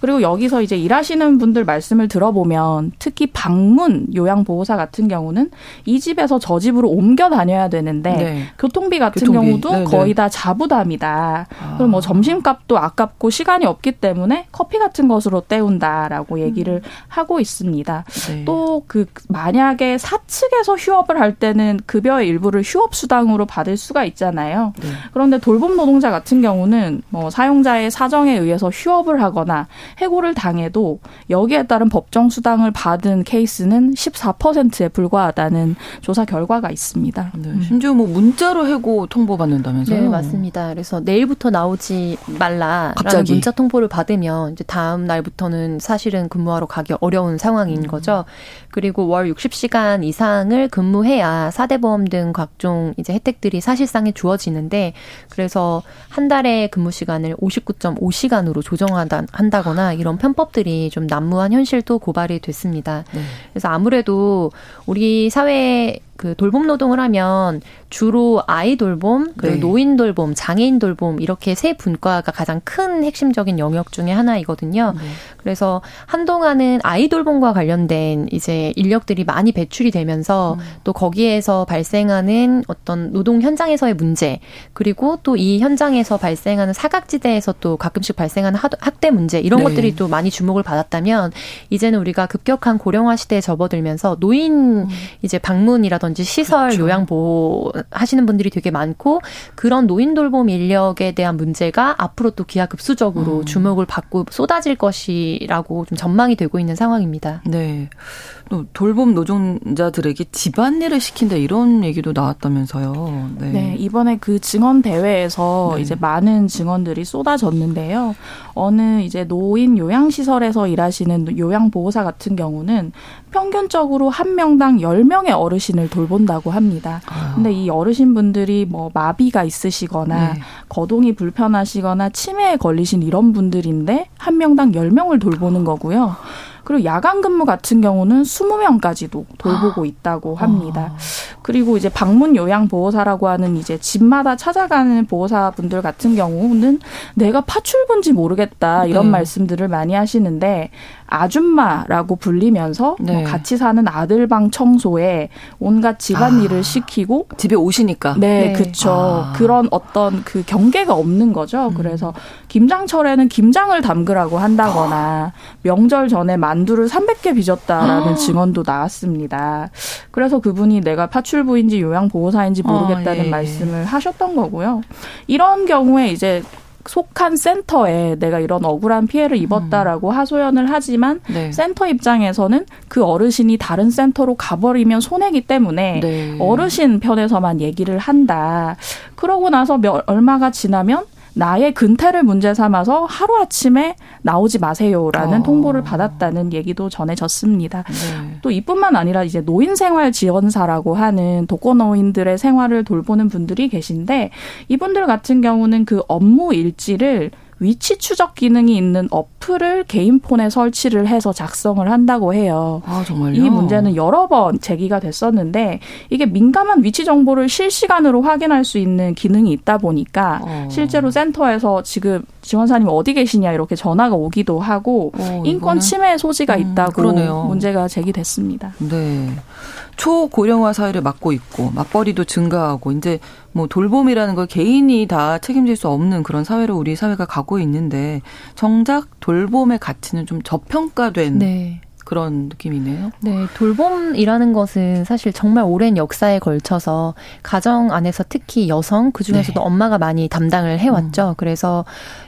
그리고 여기서 이제 일하시는 분들 말씀을 들어보면 특히 방문 요양보호사 같은 경우는 이 집에서 저 집으로 옮겨 다녀야 되는데 네. 교통비 같은 교통비. 경우도 네, 네. 거의 다 자부담이 합니다. 아. 그럼 뭐 점심값도 아깝고 시간이 없기 때문에 커피 같은 것으로 때운다라고 얘기를 음. 하고 있습니다. 네. 또그 만약에 사측에서 휴업을 할 때는 급여의 일부를 휴업 수당으로 받을 수가 있잖아요. 네. 그런데 돌봄 노동자 같은 경우는 뭐 사용자의 사정에 의해서 휴업을 하거나 해고를 당해도 여기에 따른 법정 수당을 받은 케이스는 14%에 불과하다는 조사 결과가 있습니다. 네. 심지어 뭐 문자로 해고 통보받는다면서요? 네, 맞습니다. 그래서 내일부터 나오지 말라라는 갑자기. 문자 통보를 받으면 이제 다음 날부터는 사실은 근무하러 가기 어려운 상황인 음. 거죠. 그리고 월 60시간 이상을 근무해야 사대보험 등 각종 이제 혜택들이 사실상에 주어지는데 그래서 한 달에 근무 시간을 59.5시간으로 조정한다거나 이런 편법들이 좀 난무한 현실도 고발이 됐습니다. 네. 그래서 아무래도 우리 사회 그 돌봄 노동을 하면 주로 아이 돌봄, 그리고 네. 노인 돌봄, 장애인 돌봄 이렇게 세 분과가 가장 큰 핵심적인 영역 중의 하나이거든요. 네. 그래서 한동안은 아이 돌봄과 관련된 이제 인력들이 많이 배출이 되면서 음. 또 거기에서 발생하는 어떤 노동 현장에서의 문제, 그리고 또 이 현장에서 발생하는 사각지대에서 또 가끔씩 발생하는 학대 문제 이런 네. 것들이 또 많이 주목을 받았다면 이제는 우리가 급격한 고령화 시대에 접어들면서 노인 음. 이제 방문이라든지 방문이라든지 시설 그렇죠. 요양 보호 하시는 분들이 되게 많고 그런 노인 돌봄 인력에 대한 문제가 앞으로 또 기하급수적으로 음. 주목을 받고 쏟아질 것이라고 좀 전망이 되고 있는 상황입니다. 네. 또 돌봄 노동자들에게 집안일을 시킨다 이런 얘기도 나왔다면서요. 네. 네 이번에 그 증언 대회에서 네. 이제 많은 증언들이 쏟아졌는데요. 어느 이제 노인 요양시설에서 일하시는 요양보호사 같은 경우는 평균적으로 한 명당 열명의 어르신을 돌본다고 합니다. 아. 근데 이 어르신분들이 뭐 마비가 있으시거나 네. 거동이 불편하시거나 치매에 걸리신 이런 분들인데 한 명당 열명을 돌보는 거고요. 그리고 야간 근무 같은 경우는 20명까지도 돌보고 아. 있다고 합니다. 아. 그리고 이제 방문 요양 보호사라고 하는 이제 집마다 찾아가는 보호사분들 같은 경우는 내가 파출부인지 모르겠다 이런 네. 말씀들을 많이 하시는데 아줌마라고 불리면서 뭐 네. 뭐 같이 사는 아들 방 청소에 온갖 집안일을 아, 시키고 집에 오시니까 네, 네. 그렇죠 아. 그런 어떤 그 경계가 없는 거죠 음. 그래서 김장철에는 김장을 담그라고 한다거나 명절 전에 만두를 300개 빚었다라는 아. 증언도 나왔습니다 그래서 그분이 내가 파출부인지 요양보호사인지 모르겠다는 아, 예. 말씀을 하셨던 거고요 이런 경우에 이제 속한 센터에 내가 이런 억울한 피해를 입었다라고 음. 하소연을 하지만 네. 센터 입장에서는 그 어르신이 다른 센터로 가버리면 손해기 때문에 네. 어르신 편에서만 얘기를 한다. 그러고 나서 몇, 얼마가 지나면 나의 근태를 문제 삼아서 하루아침에 나오지 마세요라는 어. 통보를 받았다는 얘기도 전해졌습니다. 네. 또 이뿐만 아니라 이제 노인생활 지원사라고 하는 독거노인들의 생활을 돌보는 분들이 계신데 이분들 같은 경우는 그 업무 일지를 위치 추적 기능이 있는 어플을 개인 폰에 설치를 해서 작성을 한다고 해요. 아, 정말요? 이 문제는 여러 번 제기가 됐었는데 이게 민감한 위치 정보를 실시간으로 확인할 수 있는 기능이 있다 보니까 어. 실제로 센터에서 지금 지원사님 어디 계시냐 이렇게 전화가 오기도 하고 어, 인권 침해 소지가 음, 있다고 음, 문제가 제기됐습니다. 네. 초고령화 사회를 맞고 있고 맞벌이도 증가하고 이제 뭐 돌봄이라는 걸 개인이 다 책임질 수 없는 그런 사회로 우리 사회가 가고 있는데 정작 돌봄의 가치는 좀 저평가된 네. 그런 느낌이네요. 네, 돌봄이라는 것은 사실 정말 오랜 역사에 걸쳐서 가정 안에서 특히 여성 그 중에서도 네. 엄마가 많이 담당을 해왔죠. 음. 그래서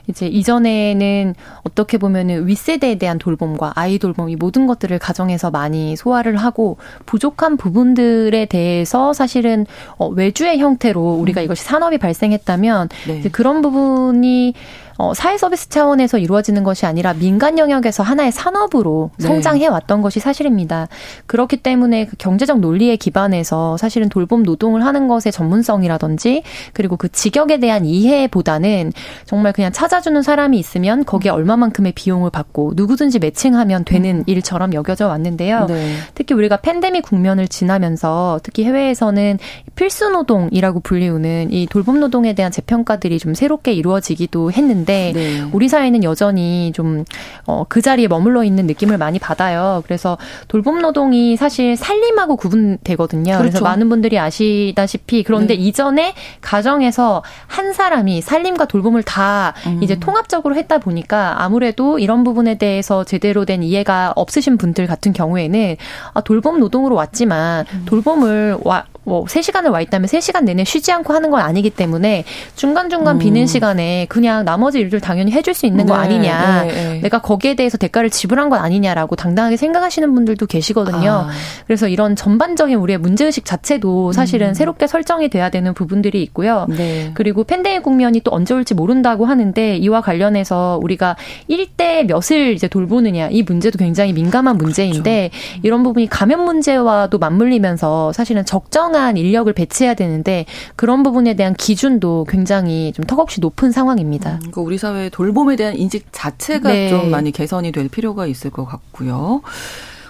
이제 이전에는 어떻게 보면은 윗세대에 대한 돌봄과 아이 돌봄 이 모든 것들을 가정에서 많이 소화를 하고 부족한 부분들에 대해서 사실은 어, 외주의 형태로 우리가 음. 이것이 산업이 발생했다면 네. 그런 부분이 어, 사회 서비스 차원에서 이루어지는 것이 아니라 민간 영역에서 하나의 산업으로 네. 성장해 왔던 것이 사실입니다. 그렇기 때문에 그 경제적 논리에 기반해서 사실은 돌봄 노동을 하는 것의 전문성이라든지 그리고 그 직역에 대한 이해보다는 정말 그냥 찾아주는 사람이 있으면 거기에 얼마만큼의 비용을 받고 누구든지 매칭하면 되는 음. 일처럼 여겨져 왔는데요. 네. 특히 우리가 팬데믹 국면을 지나면서 특히 해외에서는 필수 노동이라고 불리우는 이 돌봄 노동에 대한 재평가들이 좀 새롭게 이루어지기도 했는데 있는데 네. 우리 사회는 여전히 좀 어, 그 자리에 머물러 있는 느낌을 많이 받아요. 그래서 돌봄 노동이 사실 살림하고 구분되거든요. 그렇죠. 그래서 많은 분들이 아시다시피 그런데 네. 이전에 가정에서 한 사람이 살림과 돌봄을 다 음. 이제 통합적으로 했다 보니까 아무래도 이런 부분에 대해서 제대로 된 이해가 없으신 분들 같은 경우에는 아, 돌봄 노동으로 왔지만 음. 돌봄을 와, 뭐 3시간을 와 있다면 3시간 내내 쉬지 않고 하는 건 아니기 때문에 중간중간 음. 비는 시간에 그냥 나머지 일들 당연히 해줄 수 있는 거 네, 아니냐. 네, 네. 내가 거기에 대해서 대가를 지불한 건 아니냐라고 당당하게 생각하시는 분들도 계시거든요. 아. 그래서 이런 전반적인 우리의 문제의식 자체도 사실은 음. 새롭게 설정이 돼야 되는 부분들이 있고요. 네. 그리고 팬데믹 국면이 또 언제 올지 모른다고 하는데 이와 관련해서 우리가 1대 몇을 이제 돌보느냐 이 문제도 굉장히 민감한 문제인데 그렇죠. 이런 부분이 감염 문제와도 맞물리면서 사실은 적정한 적당한 인력을 배치해야 되는데 그런 부분에 대한 기준도 굉장히 좀 턱없이 높은 상황입니다. 음, 그러니까 우리 사회의 돌봄에 대한 인식 자체가 네. 좀 많이 개선이 될 필요가 있을 것 같고요.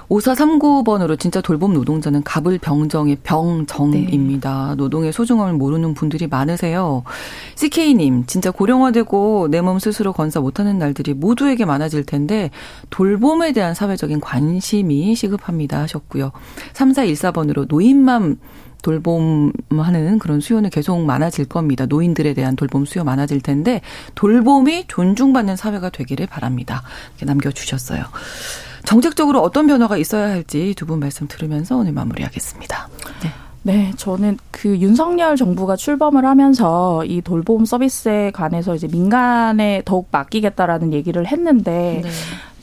5439번으로 진짜 돌봄 노동자는 갑을 병정의 병정입니다. 네. 노동의 소중함을 모르는 분들이 많으세요. CK님, 진짜 고령화되고 내 몸 스스로 건사 못하는 날들이 모두에게 많아질 텐데 돌봄에 대한 사회적인 관심이 시급합니다 하셨고요. 3414번으로 노인맘 돌봄하는 그런 수요는 계속 많아질 겁니다. 노인들에 대한 돌봄 수요 많아질 텐데 돌봄이 존중받는 사회가 되기를 바랍니다. 이렇게 남겨주셨어요. 정책적으로 어떤 변화가 있어야 할지 두 분 말씀 들으면서 오늘 마무리하겠습니다. 네. 네, 저는 그 윤석열 정부가 출범을 하면서 이 돌봄 서비스에 관해서 이제 민간에 더욱 맡기겠다라는 얘기를 했는데 네.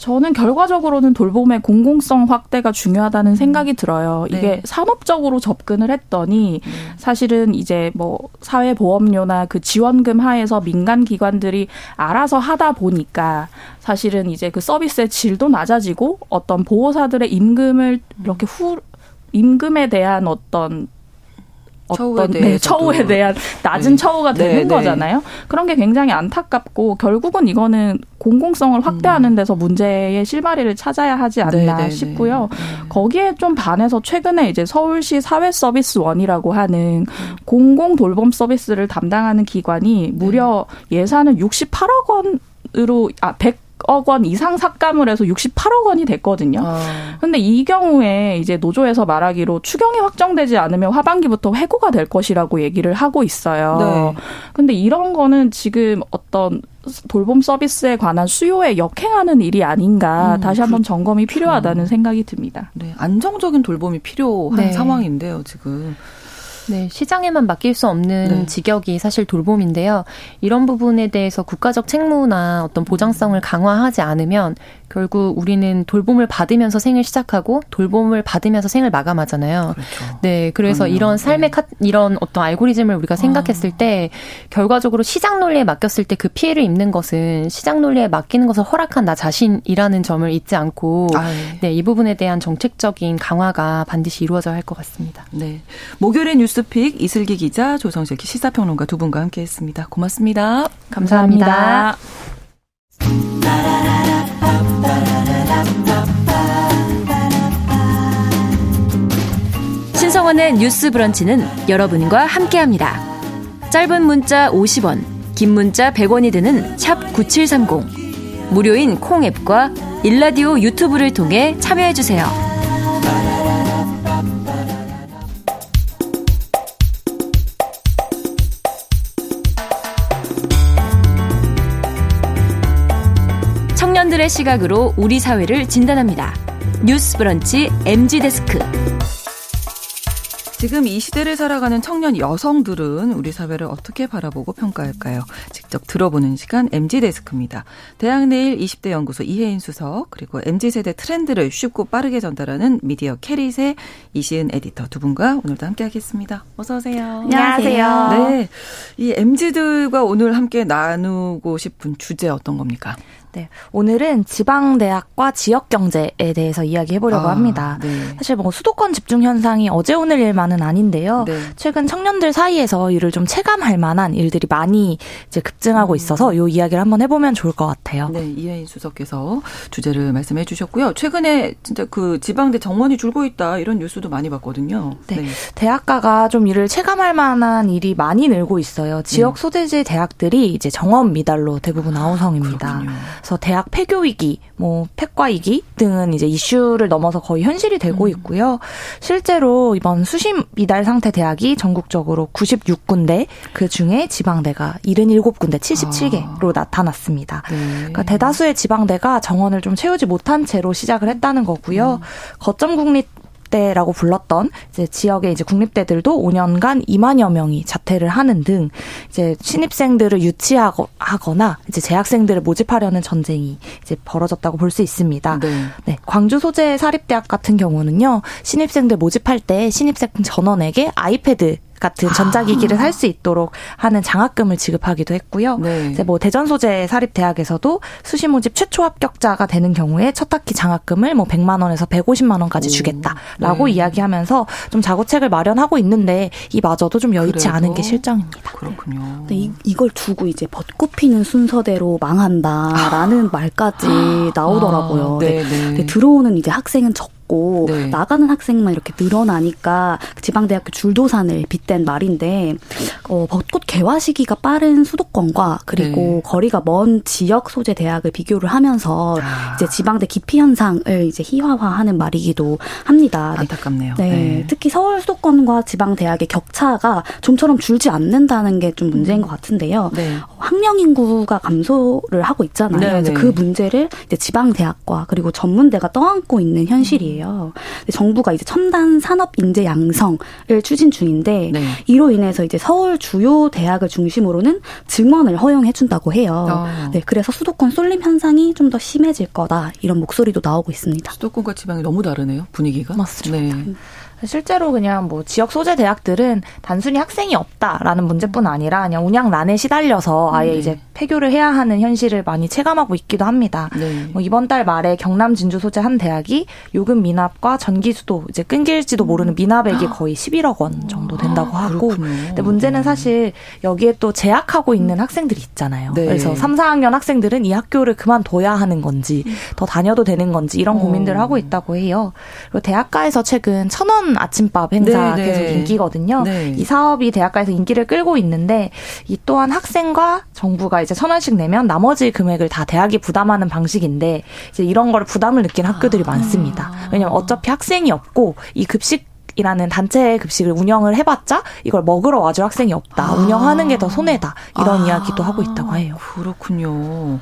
저는 결과적으로는 돌봄의 공공성 확대가 중요하다는 생각이 음. 들어요. 이게 네. 산업적으로 접근을 했더니 네. 사실은 이제 뭐 사회보험료나 그 지원금 하에서 민간 기관들이 알아서 하다 보니까 사실은 이제 그 서비스의 질도 낮아지고 어떤 보호사들의 임금을 이렇게 후 임금에 대한 어떤 어떤 네, 처우에 대한 낮은 네. 처우가 네, 되는 네, 거잖아요. 그런 게 굉장히 안타깝고 결국은 이거는 공공성을 확대하는 음. 데서 문제의 실마리를 찾아야 하지 않나 네, 네, 싶고요. 거기에 좀 반해서 최근에 이제 서울시 사회서비스원이라고 하는 공공 돌봄 서비스를 담당하는 기관이 무려 예산을 68억 원 으로 아 100. 억원 이상 삭감을 해서 68억 원이 됐거든요. 아. 근데 이 경우에 이제 노조에서 말하기로 추경이 확정되지 않으면 하반기부터 해고가 될 것이라고 얘기를 하고 있어요. 네. 근데 이런 거는 지금 어떤 돌봄 서비스에 관한 수요에 역행하는 일이 아닌가 음, 다시 한번 그렇죠. 점검이 필요하다는 생각이 듭니다. 네, 안정적인 돌봄이 필요한 네. 상황인데요, 지금. 네, 시장에만 맡길 수 없는 네. 직역이 사실 돌봄인데요. 이런 부분에 대해서 국가적 책무나 어떤 보장성을 강화하지 않으면 결국 우리는 돌봄을 받으면서 생을 시작하고 돌봄을 받으면서 생을 마감하잖아요. 그렇죠. 네, 그래서 그럼요. 이런 삶의 네. 카, 이런 어떤 알고리즘을 우리가 생각했을 아. 때 결과적으로 시장 논리에 맡겼을 때 그 피해를 입는 것은 시장 논리에 맡기는 것을 허락한 나 자신이라는 점을 잊지 않고 아, 네. 네, 이 부분에 대한 정책적인 강화가 반드시 이루어져야 할 것 같습니다. 네. 목요일의 뉴스 픽 이슬기 기자, 조성실 시사평론가 두 분과 함께했습니다. 고맙습니다. 감사합니다. 감사합니다. 신성원의 뉴스 브런치는 여러분과 함께합니다. 짧은 문자 50원, 긴 문자 100원이 드는 샵 9730. 무료인 콩 앱과 일라디오 유튜브를 통해 참여해주세요. 청년들의 시각으로 우리 사회를 진단합니다. 뉴스 브런치 MZ 데스크. 지금 이 시대를 살아가는 청년 여성들은 우리 사회를 어떻게 바라보고 평가할까요? 직접 들어보는 시간 MZ 데스크입니다. 대학 내일 20대 연구소 이혜인 수석 그리고 MZ 세대 트렌드를 쉽고 빠르게 전달하는 미디어 캐릿의 이시은 에디터 두 분과 오늘도 함께하겠습니다. 어서 오세요. 안녕하세요. 네, 이 MZ들과 오늘 함께 나누고 싶은 주제 어떤 겁니까? 네. 오늘은 지방 대학과 지역 경제에 대해서 이야기해 보려고 아, 합니다. 네. 사실 뭐 수도권 집중 현상이 어제 오늘 일만은 아닌데요. 네. 최근 청년들 사이에서 이를 좀 체감할 만한 일들이 많이 이제 급증하고 음. 있어서 이 이야기를 한번 해보면 좋을 것 같아요. 네. 이혜인 수석께서 주제를 말씀해 주셨고요. 최근에 진짜 그 지방대 정원이 줄고 있다 이런 뉴스도 많이 봤거든요. 네. 네. 대학가가 좀 이를 체감할 만한 일이 많이 늘고 있어요. 지역 네. 소재지 대학들이 이제 정원 미달로 대부분 아우성입니다. 아, 그래서 대학 폐교 위기, 뭐 폐과 위기 등은 이제 이슈를 넘어서 거의 현실이 되고 음. 있고요. 실제로 이번 수심 미달 상태 대학이 전국적으로 96군데 그 중에 지방대가 77군데 77개로 아. 나타났습니다. 네. 그러니까 대다수의 지방대가 정원을 좀 채우지 못한 채로 시작을 했다는 거고요. 음. 거점 국립 국립대라고 불렀던 이제 지역의 이제 국립대들도 5년간 2만여 명이 자퇴를 하는 등 이제 신입생들을 유치하거나 이제 재학생들을 모집하려는 전쟁이 이제 벌어졌다고 볼 수 있습니다. 네. 네. 광주 소재 사립대학 같은 경우는요 신입생들 모집할 때 신입생 전원에게 아이패드 같은 전자기기를 살 수 있도록 하는 장학금을 지급하기도 했고요. 네. 이제 뭐 대전 소재 사립 대학에서도 수시 모집 최초 합격자가 되는 경우에 첫 학기 장학금을 뭐 100만 원에서 150만 원까지 주겠다라고 네. 이야기하면서 좀 자구책을 마련하고 있는데 이마저도 좀 여의치 않은 게 실정입니다. 그렇군요. 네, 이, 이걸 두고 이제 벚꽃 피는 순서대로 망한다라는 아. 말까지 나오더라고요. 아, 네, 네. 들어오는 이제 학생은 적 없고 네. 나가는 학생만 이렇게 늘어나니까 지방대학교 줄도산을 빗댄 말인데 어, 벚꽃 개화 시기가 빠른 수도권과 그리고 네. 거리가 먼 지역 소재 대학을 비교를 하면서 아. 이제 지방대 기피 현상을 이제 희화화하는 말이기도 합니다. 네. 안타깝네요. 네. 네. 특히 서울 수도권과 지방 대학의 격차가 좀처럼 줄지 않는다는 게 좀 문제인 것 같은데요. 네. 학령 인구가 감소를 하고 있잖아요. 네, 그 문제를 이제 지방 대학과 그리고 전문대가 떠안고 있는 현실이에요. 거예요. 정부가 이제 첨단 산업 인재 양성을 추진 중인데 네. 이로 인해서 이제 서울 주요 대학을 중심으로는 증원을 허용해 준다고 해요. 어. 네, 그래서 수도권 쏠림 현상이 좀 더 심해질 거다 이런 목소리도 나오고 있습니다. 수도권과 지방이 너무 다르네요 분위기가. 맞습니다. 네. 실제로 그냥 뭐 지역 소재 대학들은 단순히 학생이 없다라는 문제뿐 아니라 그냥 운영난에 시달려서 아예 네. 이제 폐교를 해야 하는 현실을 많이 체감하고 있기도 합니다. 네. 뭐 이번 달 말에 경남 진주 소재 한 대학이 요금 미납과 전기 수도 이제 끊길지도 모르는 미납액이 거의 11억 원 정도 된다고 아, 하고. 근데 문제는 네. 사실 여기에 또 재학하고 있는 학생들이 있잖아요. 네. 그래서 3, 4학년 학생들은 이 학교를 그만둬야 하는 건지 더 다녀도 되는 건지 이런 고민들을 어. 하고 있다고 해요. 그리고 대학가에서 최근 천원 아침밥 행사 네, 네. 계속 인기거든요. 네. 이 사업이 대학가에서 인기를 끌고 있는데 이 또한 학생과 정부가 이제 천 원씩 내면 나머지 금액을 다 대학이 부담하는 방식인데 이제 이런 걸 부담을 느낀 학교들이 아. 많습니다. 왜냐면 어차피 학생이 없고 이 급식 이라는 단체 급식을 운영을 해봤자 이걸 먹으러 와줄 학생이 없다. 아. 운영하는 게 더 손해다. 이런 아. 이야기도 하고 있다고 해요. 그렇군요.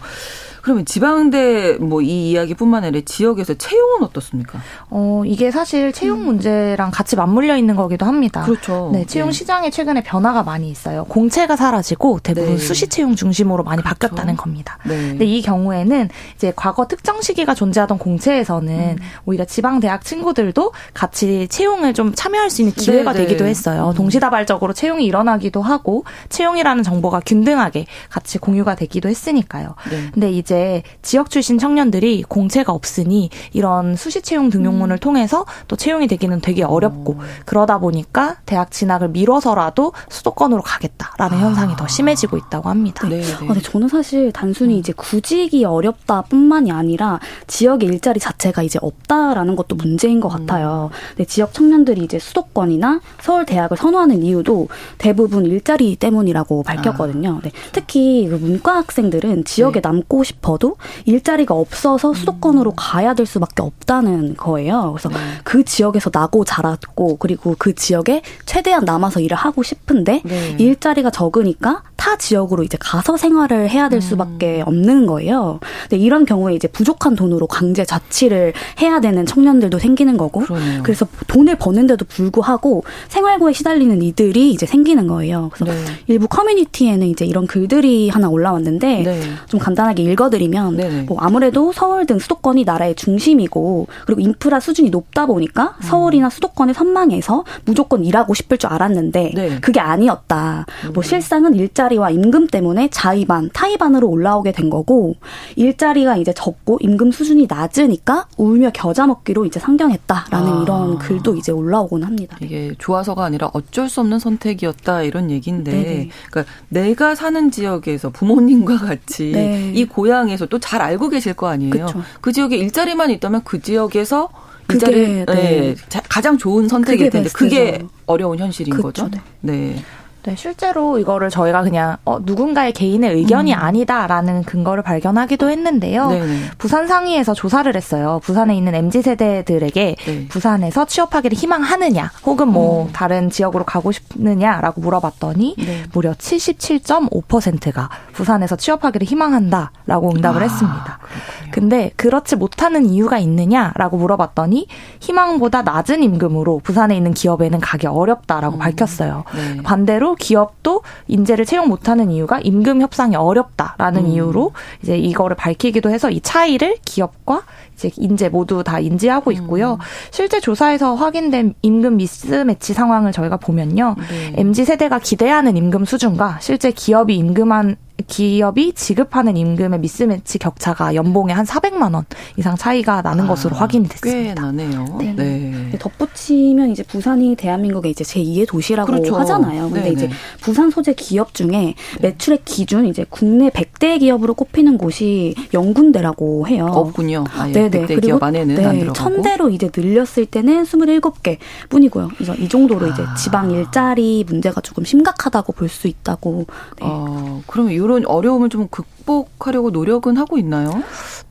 그러면 지방대 뭐 이 이야기뿐만 아니라 지역에서 채용은 어떻습니까? 어 이게 사실 채용 음. 문제랑 같이 맞물려 있는 거기도 합니다. 그렇죠. 네, 채용 네. 시장에 최근에 변화가 많이 있어요. 공채가 사라지고 대부분 네. 수시 채용 중심으로 많이 그렇죠. 바뀌었다는 겁니다. 네. 근데 이 경우에는 이제 과거 특정 시기가 존재하던 공채에서는 음. 오히려 지방 대학 친구들도 같이 채용을 좀 참여할 수 있는 기회가 네, 네. 되기도 했어요. 음. 동시다발적으로 채용이 일어나기도 하고 채용이라는 정보가 균등하게 같이 공유가 되기도 했으니까요. 네. 근데 이제 이제 지역 출신 청년들이 공채가 없으니 이런 수시 채용 등용문을 음. 통해서 또 채용이 되기는 되게 어렵고 오. 그러다 보니까 대학 진학을 미뤄서라도 수도권으로 가겠다라는 아. 현상이 더 심해지고 있다고 합니다. 네, 네. 아, 근데 저는 사실 단순히 음. 이제 구직이 어렵다뿐만이 아니라 지역의 일자리 자체가 이제 없다라는 것도 문제인 것 음. 같아요. 근 지역 청년들이 이제 수도권이나 서울 대학을 선호하는 이유도 대부분 일자리 때문이라고 밝혔거든요. 아. 네. 특히 그 문과 학생들은 지역에 네. 남고 싶 싶어도 일자리가 없어서 수도권으로 음. 가야 될 수밖에 없다는 거예요. 그래서 네. 그 지역에서 나고 자랐고 그리고 그 지역에 최대한 남아서 일을 하고 싶은데 네. 일자리가 적으니까 타 지역으로 이제 가서 생활을 해야 될 음. 수밖에 없는 거예요. 근데 이런 경우에 이제 부족한 돈으로 강제 자취를 해야 되는 청년들도 생기는 거고 그러네요. 그래서 돈을 버는데도 불구하고 생활고에 시달리는 이들이 이제 생기는 거예요. 그래서 네. 일부 커뮤니티에는 이제 이런 글들이 하나 올라왔는데 네. 좀 간단하게 읽어드리면 네네. 뭐 아무래도 서울 등 수도권이 나라의 중심이고 그리고 인프라 수준이 높다 보니까 음. 서울이나 수도권을 선망해서 무조건 일하고 싶을 줄 알았는데 네. 그게 아니었다. 뭐 음. 뭐 실상은 일자리 일자리와 임금 때문에 자의반, 타의반으로 올라오게 된 거고 일자리가 이제 적고 임금 수준이 낮으니까 울며 겨자 먹기로 이제 상경했다라는 아. 이런 글도 이제 올라오곤 합니다. 이게 좋아서가 아니라 어쩔 수 없는 선택이었다 이런 얘기인데, 네네. 그러니까 내가 사는 지역에서 부모님과 같이 네. 이 고향에서 또 잘 알고 계실 거 아니에요. 그쵸. 그 지역에 일자리만 있다면 그 지역에서 일자리 네. 네. 가장 좋은 선택일 텐데 베스트죠. 그게 어려운 현실인 그쵸, 거죠. 네. 네. 네, 실제로 이거를 저희가 그냥 어, 누군가의 개인의 의견이 음. 아니다라는 근거를 발견하기도 했는데요. 네네. 부산 상위에서 조사를 했어요. 부산에 있는 mz 세대들에게 네. 부산에서 취업하기를 희망하느냐, 혹은 뭐 음. 다른 지역으로 가고 싶느냐라고 물어봤더니 네. 무려 77.5%가 부산에서 취업하기를 희망한다라고 응답을 아, 했습니다. 그렇군요. 근데 그렇지 못하는 이유가 있느냐라고 물어봤더니 희망보다 낮은 임금으로 부산에 있는 기업에는 가기 어렵다라고 음. 밝혔어요. 네. 반대로 기업도 인재를 채용 못하는 이유가 임금 협상이 어렵다라는 음. 이유로 이제 이거를 밝히기도 해서 이 차이를 기업과 이제 인재 모두 다 인지하고 음. 있고요. 음. 실제 조사에서 확인된 임금 미스매치 상황을 저희가 보면요. 네. MZ 세대가 기대하는 임금 수준과 실제 기업이 임금한 기업이 지급하는 임금의 미스매치 격차가 연봉에 한 400만 원 이상 차이가 나는 아, 것으로 확인이 됐습니다. 꽤 나네요. 네. 네. 덧붙이면 이제 부산이 대한민국의 이제 제2의 도시라고 그렇죠. 하잖아요. 근데 네네. 이제 부산 소재 기업 중에 네. 매출액 기준 이제 국내 100대 기업으로 꼽히는 곳이 영 군데라고 해요. 없군요. 네네. 100대 그리고 기업 안에는 네, 안 들어가고. 천대로 이제 늘렸을 때는 27개 뿐이고요. 그래서 이 정도로 아. 이제 지방 일자리 문제가 조금 심각하다고 볼 수 있다고. 네. 어, 그러면 이런 어려움을 좀 극복하려고 노력은 하고 있나요?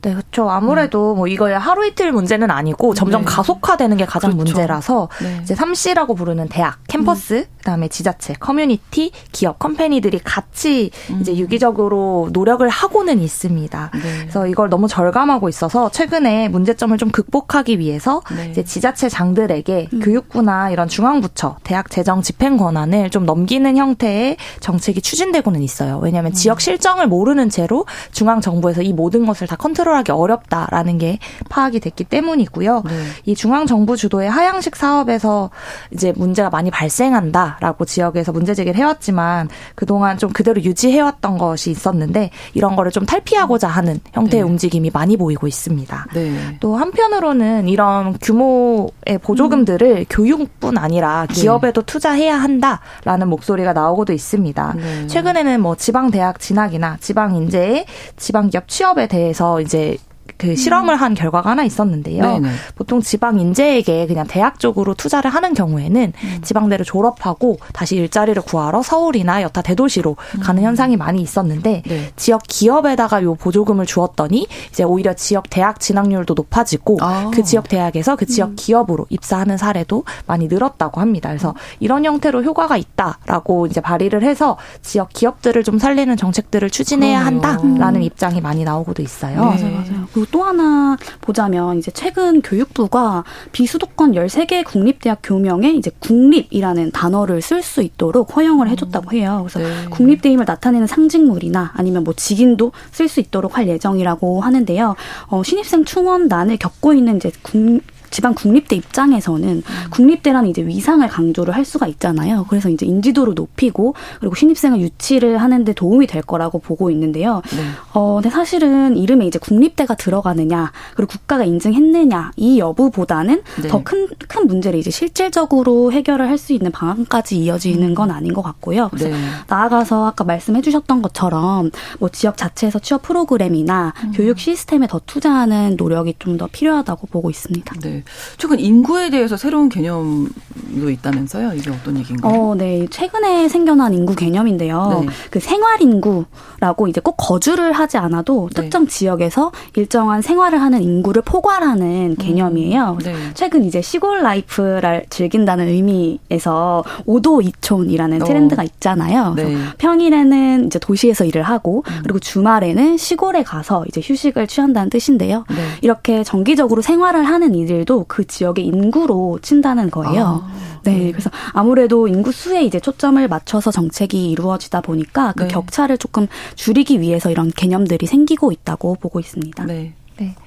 네, 그렇죠. 아무래도 음. 뭐 이거야 하루 이틀 문제는 아니고 점점 네. 가속화되는 게 가장 그렇죠. 문제라서 네. 이제 3C라고 부르는 대학, 캠퍼스, 음. 그다음에 지자체, 커뮤니티, 기업, company들이 같이 음. 이제 유기적으로 노력을 하고는 있습니다. 네. 그래서 이걸 너무 절감하고 있어서 최근에 문제점을 좀 극복하기 위해서 네. 이제 지자체 장들에게 음. 교육부나 이런 중앙부처, 대학 재정 집행 권한을 좀 넘기는 형태의 정책이 추진되고는 있어요. 왜냐하면 음. 지역 실정을 모르는 채로 중앙 정부에서 이 모든 것을 다 컨트롤 컨트롤하기 어렵다라는 게 파악이 됐기 때문이고요. 네. 이 중앙 정부 주도의 하향식 사업에서 이제 문제가 많이 발생한다라고 지역에서 문제 제기를 해왔지만 그동안 좀 그대로 유지해왔던 것이 있었는데 이런 거를 좀 탈피하고자 하는 형태의 네. 움직임이 많이 보이고 있습니다. 네. 또 한편으로는 이런 규모의 보조금들을 음. 교육뿐 아니라 네. 기업에도 투자해야 한다라는 목소리가 나오고도 있습니다. 네. 최근에는 뭐 지방 대학 진학이나 지방 인재의 지방 기업 취업에 대해서 이제 그 실험을 한 결과가 하나 있었는데요. 네네. 보통 지방 인재에게 그냥 대학 쪽으로 투자를 하는 경우에는 음. 지방대를 졸업하고 다시 일자리를 구하러 서울이나 여타 대도시로 음. 가는 현상이 많이 있었는데 네. 지역 기업에다가 요 보조금을 주었더니 이제 오히려 지역 대학 진학률도 높아지고 아. 그 지역 대학에서 그 지역 음. 기업으로 입사하는 사례도 많이 늘었다고 합니다. 그래서 음. 이런 형태로 효과가 있다라고 이제 발의를 해서 지역 기업들을 좀 살리는 정책들을 추진해야 그러네요. 한다라는 입장이 많이 나오고도 있어요. 네. 맞아요, 맞아요. 그리고 또 하나 보자면 이제 최근 교육부가 비수도권 13개 국립대학 교명에 이제 국립이라는 단어를 쓸 수 있도록 허용을 해줬다고 해요. 그래서 네. 국립대임을 나타내는 상징물이나 아니면 뭐 직인도 쓸 수 있도록 할 예정이라고 하는데요. 어, 신입생 충원난을 겪고 있는 이제 국, 지방 국립대 입장에서는 음. 국립대라는 이제 위상을 강조를 할 수가 있잖아요. 그래서 이제 인지도를 높이고 그리고 신입생을 유치를 하는데 도움이 될 거라고 보고 있는데요. 네. 어, 근데 사실은 이름에 이제 국립대가 들어가느냐 그리고 국가가 인증했느냐 이 여부보다는 네. 더큰 큰 문제를 이제 실질적으로 해결을 할 수 있는 방안까지 이어지는 음. 건 아닌 것 같고요. 그래서 네. 나아가서 아까 말씀해주셨던 것처럼 뭐 지역 자체에서 취업 프로그램이나 음. 교육 시스템에 더 투자하는 노력이 좀 더 필요하다고 보고 있습니다. 네. 최근 인구에 대해서 새로운 개념도 있다면서요? 이게 어떤 얘기인가요? 어, 네. 최근에 생겨난 인구 개념인데요. 네. 그 생활 인구라고 이제 꼭 거주를 하지 않아도 네. 특정 지역에서 일정한 생활을 하는 인구를 포괄하는 음. 개념이에요. 음. 네. 최근 이제 시골 life를 즐긴다는 의미에서 오도이촌이라는 어. 트렌드가 있잖아요. 네. 평일에는 이제 도시에서 일을 하고 음. 그리고 주말에는 시골에 가서 이제 휴식을 취한다는 뜻인데요. 네. 이렇게 정기적으로 생활을 하는 이들도 아무래도 그 지역의 인구로 친다는 거예요. 아, 네. 네. 그래서 아무래도 인구 수에 이제 초점을 맞춰서 정책이 이루어지다 보니까 그 네. 격차를 조금 줄이기 위해서 이런 개념들이 생기고 있다고 보고 있습니다. 네.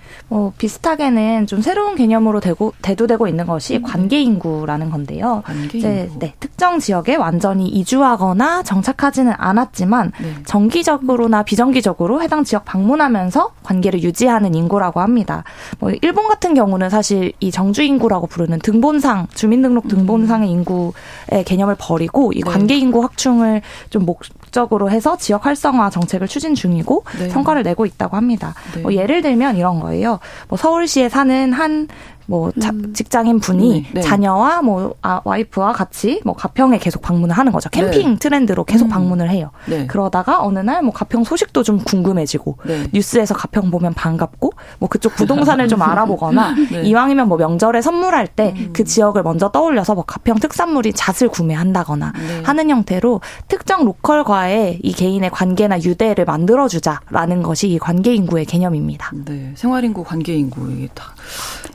네. 뭐 비슷하게는 좀 새로운 개념으로 되고 대두되고 있는 것이 음. 관계 인구라는 건데요. 관계 이제 네, 특정 지역에 완전히 이주하거나 정착하지는 않았지만 네. 정기적으로나 비정기적으로 해당 지역 방문하면서 관계를 유지하는 인구라고 합니다. 뭐 일본 같은 경우는 사실 이 정주 인구라고 부르는 등본상 주민등록 등본상의 음. 인구의 개념을 버리고 이 네. 관계 인구 확충을 좀 목, 적으로 해서 지역 활성화 정책을 추진 중이고 네. 성과를 내고 있다고 합니다. 네. 뭐 예를 들면 이런 거예요. 뭐 서울시에 사는 한 뭐 자, 음. 직장인 분이 네, 네. 자녀와 뭐 아, 와이프와 같이 뭐 가평에 계속 방문을 하는 거죠. 캠핑 네. 트렌드로 계속 음. 방문을 해요. 네. 그러다가 어느 날 뭐 가평 소식도 좀 궁금해지고 네. 뉴스에서 가평 보면 반갑고 뭐 그쪽 부동산을 좀 [laughs] 알아보거나 네. 이왕이면 뭐 명절에 선물할 때그 음. 그 지역을 먼저 떠올려서 뭐 가평 특산물이 잣을 구매한다거나 하는 형태로 특정 로컬과의 이 개인의 관계나 유대를 만들어 주자라는 것이 이 관계 인구의 개념입니다. 네, 생활 인구, 관계 인구 이게 다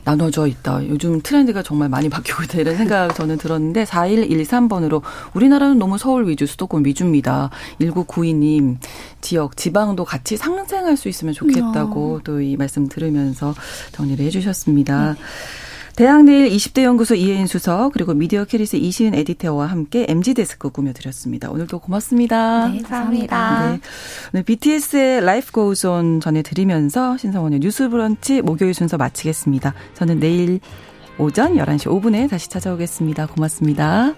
나눠져 있다. 요즘 트렌드가 정말 많이 바뀌고 있다 이런 생각 저는 들었는데 4113번으로 우리나라는 너무 서울 위주, 수도권 위주입니다. 1992님 지역, 지방도 같이 상생할 수 있으면 좋겠다고 어. 또이 말씀 들으면서 정리를 해주셨습니다. 네. 대학내일 20대 연구소 이혜인 수석 그리고 미디어 캐릿의 이시은 에디터와 함께 MZ 데스크 꾸며드렸습니다. 오늘도 고맙습니다. 네, 감사합니다. 네. 오늘 BTS의 Life Goes On 전해드리면서 신성원의 뉴스 브런치 목요일 순서 마치겠습니다. 저는 내일 오전 11시 5분에 다시 찾아오겠습니다. 고맙습니다.